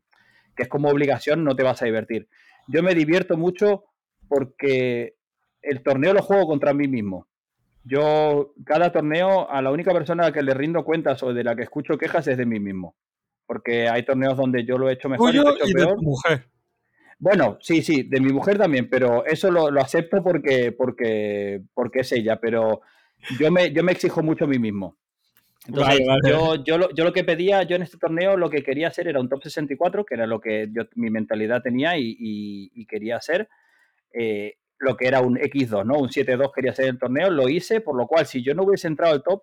es como obligación, no te vas a divertir. Yo me divierto mucho porque el torneo lo juego contra mí mismo. Yo, cada torneo, a la única persona a la que le rindo cuentas o de la que escucho quejas es de mí mismo. Porque hay torneos donde yo lo he hecho mejor y, he hecho peor. mujer. Bueno, sí, sí, de mi mujer también, pero eso lo, acepto porque, porque, porque es ella, pero yo me, yo me exijo mucho a mí mismo. Entonces, Yo, yo, lo, yo, lo, que pedía, yo en este torneo lo que quería hacer era un top 64, que era lo que yo, mi mentalidad tenía y, quería hacer. Eh, lo que era un X2, ¿no? Un 7-2 quería hacer el torneo, lo hice, por lo cual si yo no hubiese entrado al top,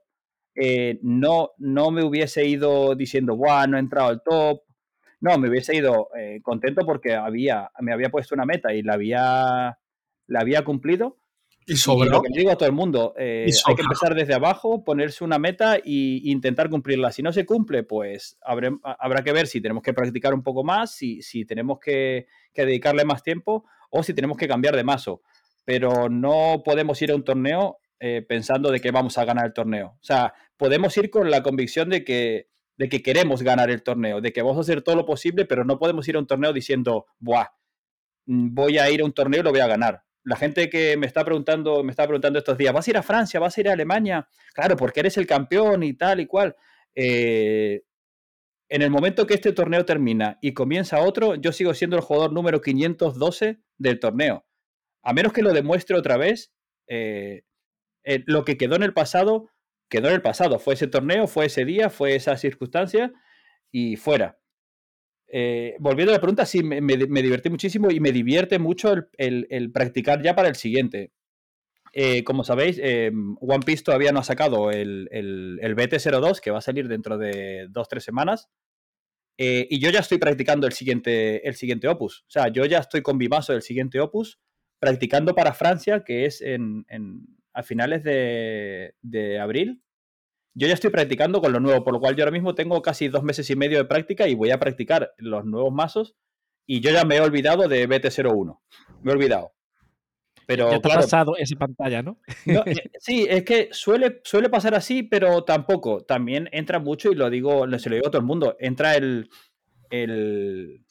eh, no, no me hubiese ido diciendo, ¡buah, no he entrado al top! No, me hubiese ido eh, contento porque había, me había puesto una meta y la había, la había cumplido. Y sobre lo que digo a todo el mundo, eh, hay que empezar desde abajo, ponerse una meta e intentar cumplirla. Si no se cumple, pues habrá, que ver si tenemos que practicar un poco más, si, si tenemos que, que, dedicarle más tiempo o si tenemos que cambiar de mazo. Pero no podemos ir a un torneo eh, pensando de que vamos a ganar el torneo. O sea, podemos ir con la convicción de que de que queremos ganar el torneo, de que vamos a hacer todo lo posible, pero no podemos ir a un torneo diciendo, mm, voy a ir a un torneo y lo voy a ganar. La gente que me está preguntando, me está preguntando estos días, ¿vas a ir a Francia? ¿Vas a ir a Alemania? Claro, porque eres el campeón y tal y cual. Eh, en el momento que este torneo termina y comienza otro, yo sigo siendo el jugador número 512 del torneo. A menos que lo demuestre otra vez, eh, eh, lo que quedó en el pasado quedó en el pasado. Fue ese torneo, fue ese día, fue esa circunstancia y fuera. Eh, volviendo a la pregunta, sí, me, divertí muchísimo y me divierte mucho el, practicar ya para el siguiente. Eh, como sabéis, eh, One Piece todavía no ha sacado el, el, BT-02, que va a salir dentro de dos, tres semanas. y yo ya estoy practicando el siguiente, el siguiente opus. O sea, yo ya estoy con Bimaso del siguiente opus, practicando para Francia, que es en, a finales de, abril. yo ya estoy practicando con lo nuevo, por lo cual yo ahora mismo tengo casi dos meses y medio de práctica y voy a practicar los nuevos mazos y yo ya me he olvidado de BT01. Me he olvidado. Pero, ya te ha pasado esa pantalla, ¿no? Eh, sí, es que suele, suele pasar así, pero tampoco. También entra mucho, y lo digo, se lo digo a todo el mundo, entra el, el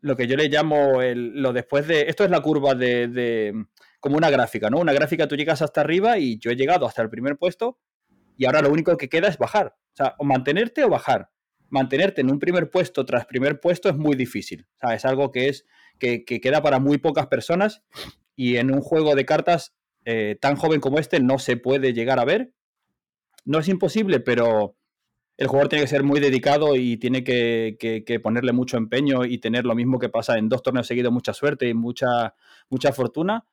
lo que yo le llamo el, lo después de. Esto es la curva de, de, como una gráfica, ¿no? Una gráfica tú llegas hasta arriba y yo he llegado hasta el primer puesto y ahora lo único que queda es bajar. O sea, o mantenerte o bajar. Mantenerte en un primer puesto tras primer puesto es muy difícil. O es algo que es que, queda para muy pocas personas y en un juego de cartas eh, tan joven como este no se puede llegar a ver. No es imposible, pero el jugador tiene que ser muy dedicado y tiene que, que, ponerle mucho empeño y tener lo mismo que pasa en dos torneos seguidos, mucha suerte y mucha, mucha fortuna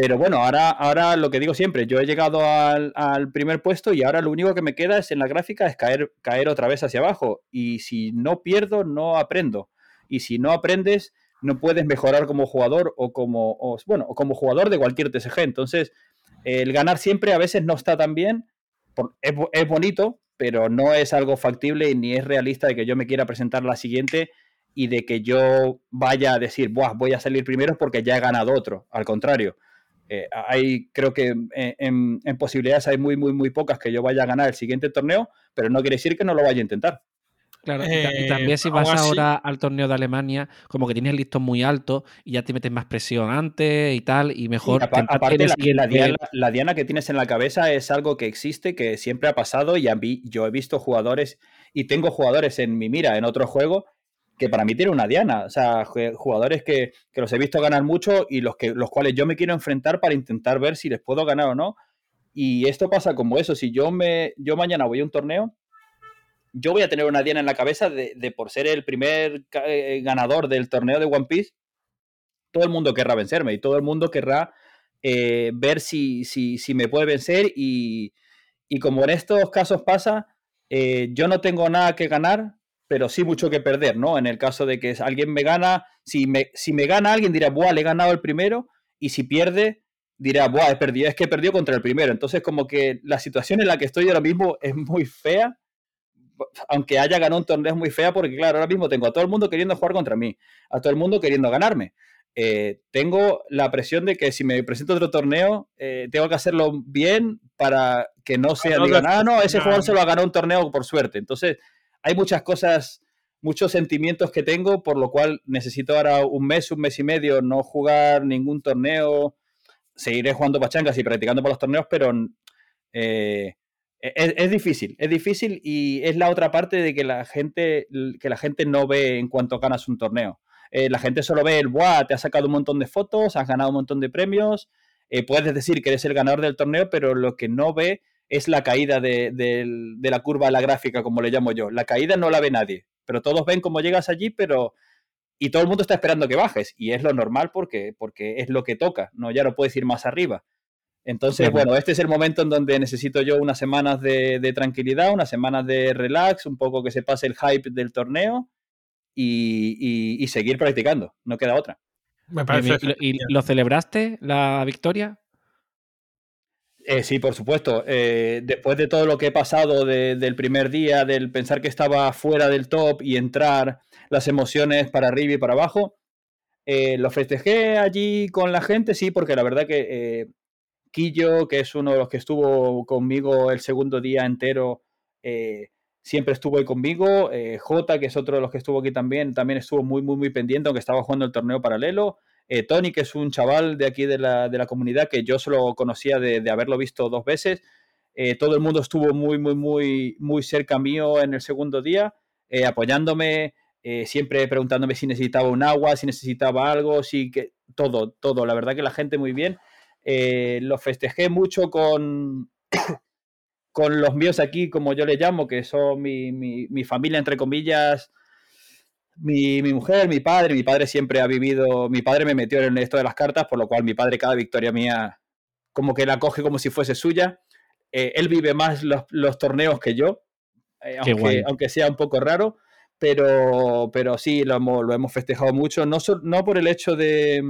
pero bueno, ahora, ahora lo que digo siempre, yo he llegado al, primer puesto y ahora lo único que me queda es en la gráfica es caer, caer otra vez hacia abajo. Y si no pierdo, no aprendo. Y si no aprendes, no puedes mejorar como jugador o como, bueno, como jugador de cualquier TSG. Entonces, el ganar siempre a veces no está tan bien. Es, es bonito, pero no es algo factible ni es realista de que yo me quiera presentar la siguiente y de que yo vaya a decir, Buah, voy a salir primero porque ya he ganado otro. Al contrario eh, hay, creo que en, posibilidades hay muy, muy, muy pocas que yo vaya a ganar el siguiente torneo, pero no quiere decir que no lo vaya a intentar. Claro, y eh, también si vas ahora al torneo de Alemania, como que tienes el listón muy alto y ya te metes más presión antes y tal, y mejor. aparte, la, diana, que tienes en la cabeza es algo que existe, que siempre ha pasado, y a mí, yo he visto jugadores, y tengo jugadores en mi mira en otro juego, que para mí tiene una diana. O sea, jugadores que, los he visto ganar mucho y los, que, los cuales yo me quiero enfrentar para intentar ver si les puedo ganar o no. Y esto pasa como eso. Si yo, me, yo mañana voy a un torneo, yo voy a tener una diana en la cabeza de, por ser el primer eh, ganador del torneo de One Piece. Todo el mundo querrá vencerme y todo el mundo querrá eh, ver si, si, si, me puede vencer. Y, y, como en estos casos pasa, eh, yo no tengo nada que ganar, pero sí mucho que perder, ¿no? En el caso de que alguien me gana, si me, si me gana alguien dirá, buah, le he ganado el primero, y si pierde, dirá, buah, he perdido, es que he perdido contra el primero. Entonces, como que la situación en la que estoy ahora mismo es muy fea, aunque haya ganado un torneo es muy fea, porque claro, ahora mismo tengo a todo el mundo queriendo jugar contra mí, a todo el mundo queriendo ganarme. Eh, tengo la presión de que si me presento otro torneo, eh, tengo que hacerlo bien para que no sea, no, nada, no, ese jugador se lo ha ganado un torneo por suerte. Entonces, hay muchas cosas, muchos sentimientos que tengo, por lo cual necesito ahora un mes, un mes y medio no jugar ningún torneo. Seguiré jugando pachangas y practicando por los torneos, pero eh, es, difícil, es difícil y es la otra parte de que la gente, que la gente no ve en cuanto ganas un torneo. Eh, la gente solo ve el, ¡buah! Te has sacado un montón de fotos, has ganado un montón de premios, eh, puedes decir que eres el ganador del torneo, pero lo que no ve es la caída de, la curva de la gráfica, como le llamo yo. La caída no la ve nadie, pero todos ven cómo llegas allí, pero... Y todo el mundo está esperando que bajes, y es lo normal porque, porque es lo que toca, no ya no puedes ir más arriba. Entonces, bueno, este es el momento en donde necesito yo unas semanas de, tranquilidad, unas semanas de relax, un poco que se pase el hype del torneo y, seguir practicando, no queda otra. Me parece ¿Y, lo celebraste la victoria? Eh, sí, por supuesto. Eh, después de todo lo que he pasado del primer día, del pensar que estaba fuera del top y entrar las emociones para arriba y para abajo, eh, lo festejé allí con la gente, sí, porque la verdad que Quillo, que es uno de los que estuvo conmigo el segundo día entero, siempre estuvo ahí conmigo. J, que es otro de los que estuvo aquí también, también estuvo muy, muy, muy pendiente, aunque estaba jugando el torneo paralelo. Eh, Tony, que es un chaval de aquí de la, de la comunidad que yo solo conocía de, haberlo visto dos veces. Eh, todo el mundo estuvo muy, muy, muy, muy cerca mío en el segundo día, eh, apoyándome, siempre preguntándome si necesitaba un agua, si necesitaba algo, si que todo, todo. La verdad que la gente muy bien. lo festejé mucho con, con los míos aquí, como yo le llamo, que son mi, mi, mi familia, entre comillas, mi, mujer, mi padre, mi padre siempre ha vivido, mi padre me metió en esto de las cartas, por lo cual mi padre cada victoria mía como que la coge como si fuese suya. Eh, él vive más los, torneos que yo, eh, aunque, sea un poco raro, pero, pero sí, lo hemos, lo hemos festejado mucho, no, no por el hecho de,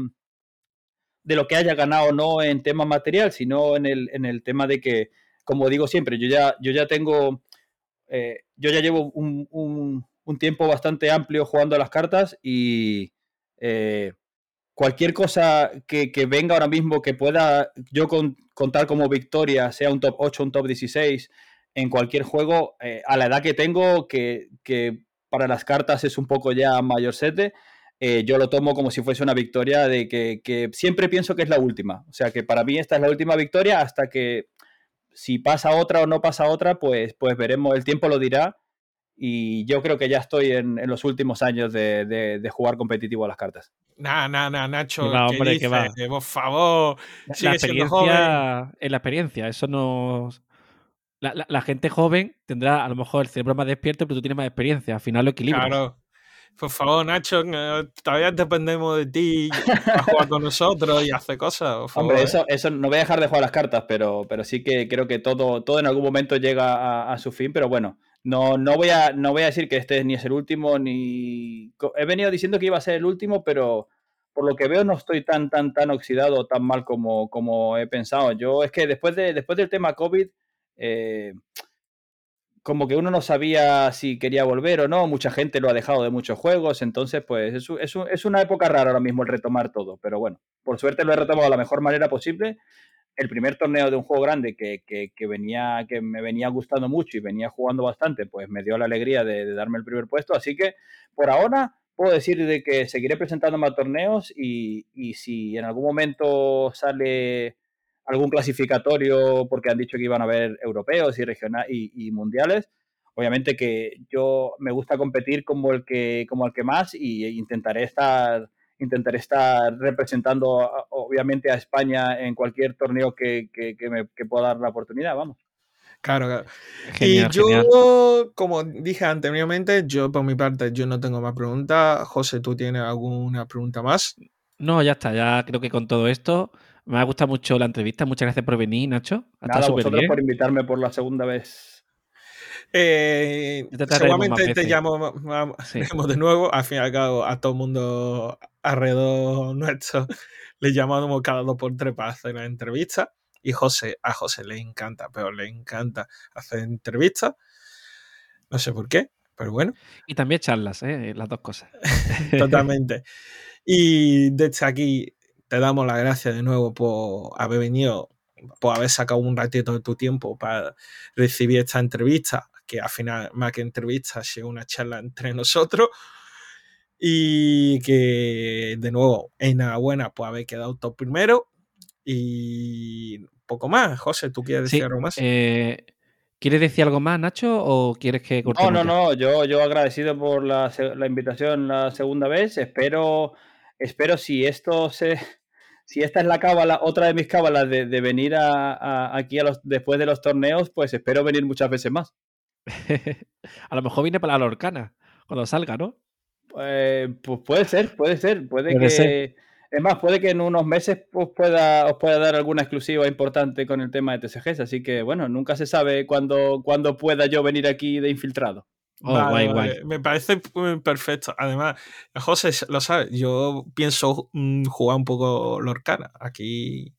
de lo que haya ganado o no en tema material, sino en el, en el tema de que como digo siempre, yo ya, yo ya tengo, eh, yo ya llevo un, un, un, tiempo bastante amplio jugando a las cartas y eh, cualquier cosa que, venga ahora mismo que pueda yo con, contar como victoria, sea un top 8, un top 16, en cualquier juego, eh, a la edad que tengo, que, que, para las cartas es un poco ya mayor sete, eh, yo lo tomo como si fuese una victoria de que, que, siempre pienso que es la última. O sea que para mí esta es la última victoria hasta que si pasa otra o no pasa otra, pues, pues veremos, el tiempo lo dirá. Y yo creo que ya estoy en, en los últimos años de, de, de, jugar competitivo a las cartas. Nah, nah, nah, Nacho. Va, hombre, dice? va. Por favor. La experiencia es la experiencia. Eso no. La, la, la, gente joven tendrá a lo mejor el cerebro más despierto, pero tú tienes más experiencia. Al final lo equilibras. Claro. Por favor, Nacho, todavía dependemos de ti a jugar con nosotros y hacer cosas. Hombre, eso, eso no voy a dejar de jugar las cartas, pero, pero sí que creo que todo, todo en algún momento llega a, a su fin. Pero bueno, no, no, voy a, no voy a decir que este ni es el último, ni. He venido diciendo que iba a ser el último, pero por lo que veo no estoy tan, tan, tan oxidado, tan mal como, como he pensado. Yo es que después, de, después del tema COVID. Eh, como que uno no sabía si quería volver o no, mucha gente lo ha dejado de muchos juegos, entonces pues es, es, es, una época rara ahora mismo el retomar todo, pero bueno, por suerte lo he retomado de la mejor manera posible. El primer torneo de un juego grande que, que, venía, que me venía gustando mucho y venía jugando bastante, pues me dio la alegría de, darme el primer puesto, así que por ahora puedo decir de que seguiré presentándome a torneos y, y si en algún momento sale algún clasificatorio porque han dicho que iban a haber europeos y regional y, y, mundiales. Obviamente que yo me gusta competir como el que como el que más y intentaré estar intentaré estar representando obviamente a España en cualquier torneo que, que, que me que pueda dar la oportunidad, vamos. Claro, claro. Genial, y yo, genial. como dije anteriormente, yo por mi parte yo no tengo más preguntas. José, ¿tú tienes alguna pregunta más? No, ya está, ya creo que con todo esto me ha gustado mucho la entrevista. Muchas gracias por venir, Nacho. Nada, vosotros bien. por invitarme por la segunda vez. Eh, te seguramente te llamo sí. de nuevo. Al fin y al cabo, a todo el mundo alrededor nuestro le llamamos cada dos por tres para hacer una entrevista. Y José, a José le encanta, pero le encanta hacer entrevistas. No sé por qué, pero bueno. Y también charlas, ¿eh? las dos cosas. Totalmente. Y desde aquí te damos las gracias de nuevo por haber venido, por haber sacado un ratito de tu tiempo para recibir esta entrevista, que al final, más que entrevista, sido una charla entre nosotros. Y que, de nuevo, enhorabuena por haber quedado top primero. Y poco más. José, ¿tú quieres decir sí, algo más? Eh, ¿Quieres decir algo más, Nacho, o quieres que cortemos? No, no, no. Yo, yo agradecido por la, la invitación la segunda vez. Espero espero si esto se, si esta es la cábala, otra de mis cábalas de, de venir a, a, aquí a los, después de los torneos, pues espero venir muchas veces más. a lo mejor viene para la Lorcana, cuando salga, ¿no? Eh, pues puede ser, puede ser, puede, puede que... Ser. Es más, puede que en unos meses pues, pueda, os pueda dar alguna exclusiva importante con el tema de TCGs, así que bueno, nunca se sabe cuándo, cuándo pueda yo venir aquí de infiltrado. Oh, vale, guay, guay. Me parece perfecto. Además, José lo sabe, yo pienso mm, jugar un poco Lorcana aquí,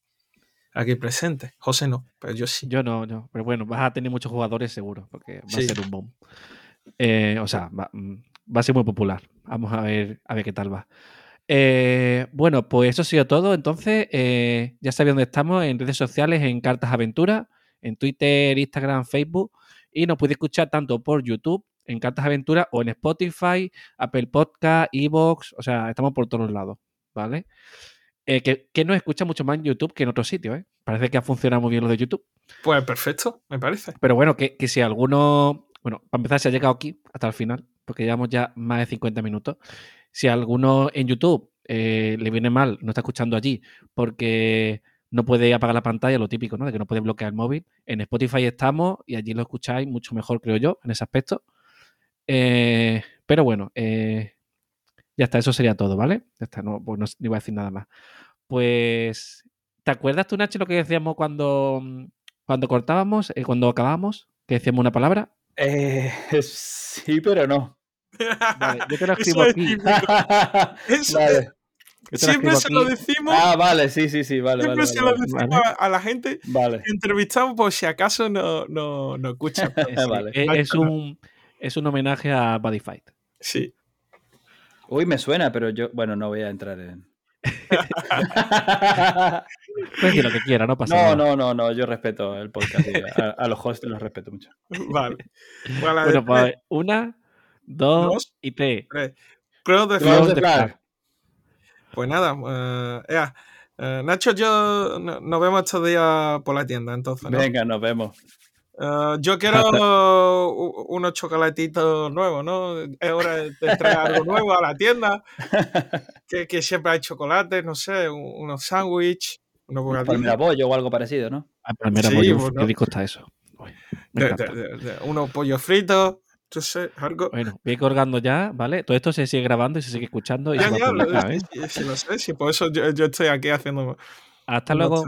aquí presente. José no, pero yo sí. Yo no, no. Pero bueno, vas a tener muchos jugadores seguro, porque va sí. a ser un boom. Eh, o sea, va, mm, va, a ser muy popular. Vamos a ver, a ver qué tal va. Eh, bueno, pues eso ha sido todo. Entonces, eh, ya sabéis dónde estamos en redes sociales, en Cartas Aventura, en Twitter, Instagram, Facebook. Y nos puede escuchar tanto por YouTube en Cartas Aventuras o en Spotify, Apple Podcast, Evox, o sea, estamos por todos lados, ¿vale? Eh, que, que, nos escucha mucho más en YouTube que en otros sitios, ¿eh? Parece que ha funcionado muy bien lo de YouTube. Pues perfecto, me parece. Pero bueno, que, que si alguno, bueno, para empezar, se ha llegado aquí hasta el final, porque llevamos ya más de 50 minutos. Si alguno en YouTube eh, le viene mal, no está escuchando allí, porque no puede apagar la pantalla, lo típico, ¿no? De que no puede bloquear el móvil. En Spotify estamos y allí lo escucháis mucho mejor, creo yo, en ese aspecto. Eh, pero bueno, eh, ya está, eso sería todo, ¿vale? Ya está, no, pues no, no, iba a decir nada más. Pues, ¿te acuerdas tú, Nacho, lo que decíamos cuando, cuando cortábamos, eh, cuando acabábamos? Que decíamos una palabra. Eh, sí, pero no. Vale, yo te lo escribo aquí. Eso, vale. Siempre se lo decimos, Ah, vale, sí, sí, sí, vale, siempre vale. se Vale, lo decimos Vale. a, la gente Vale. que entrevistamos por si acaso no, no, no Vale. es, es un, es un homenaje a Buddy Fight. Sí. Uy, me suena, pero yo, bueno, no voy a entrar en. Puedes decir lo que quiera, no pasa no, nada. no, no, no, yo respeto el podcast. A, a los hosts los respeto mucho. Vale. Bueno, de pues una, dos, Dos. y tres. tres. Creo de the flag. flag. Pues nada, eh, eh, Nacho, yo no- nos vemos estos días por la tienda, entonces. ¿no? Venga, nos vemos. Eh, yo quiero unos chocolatitos nuevos, ¿no? Es hora de traer algo nuevo a la tienda. Que, que siempre hay chocolate, no sé, un- unos sándwiches, unos Palmera bocadillos. bollo o algo parecido, ¿no? Ah, pero mira, Sí, uf, bueno. qué rico está eso. Uy, me de- encanta. de- de- de- unos pollos fritos, no sé, algo. Bueno, voy colgando ya, ¿vale? Todo esto se sigue grabando y se sigue escuchando y Ya, se va a ya, lo, ¿eh? lo sé, sí, por eso yo, yo estoy aquí haciendo. Hasta luego.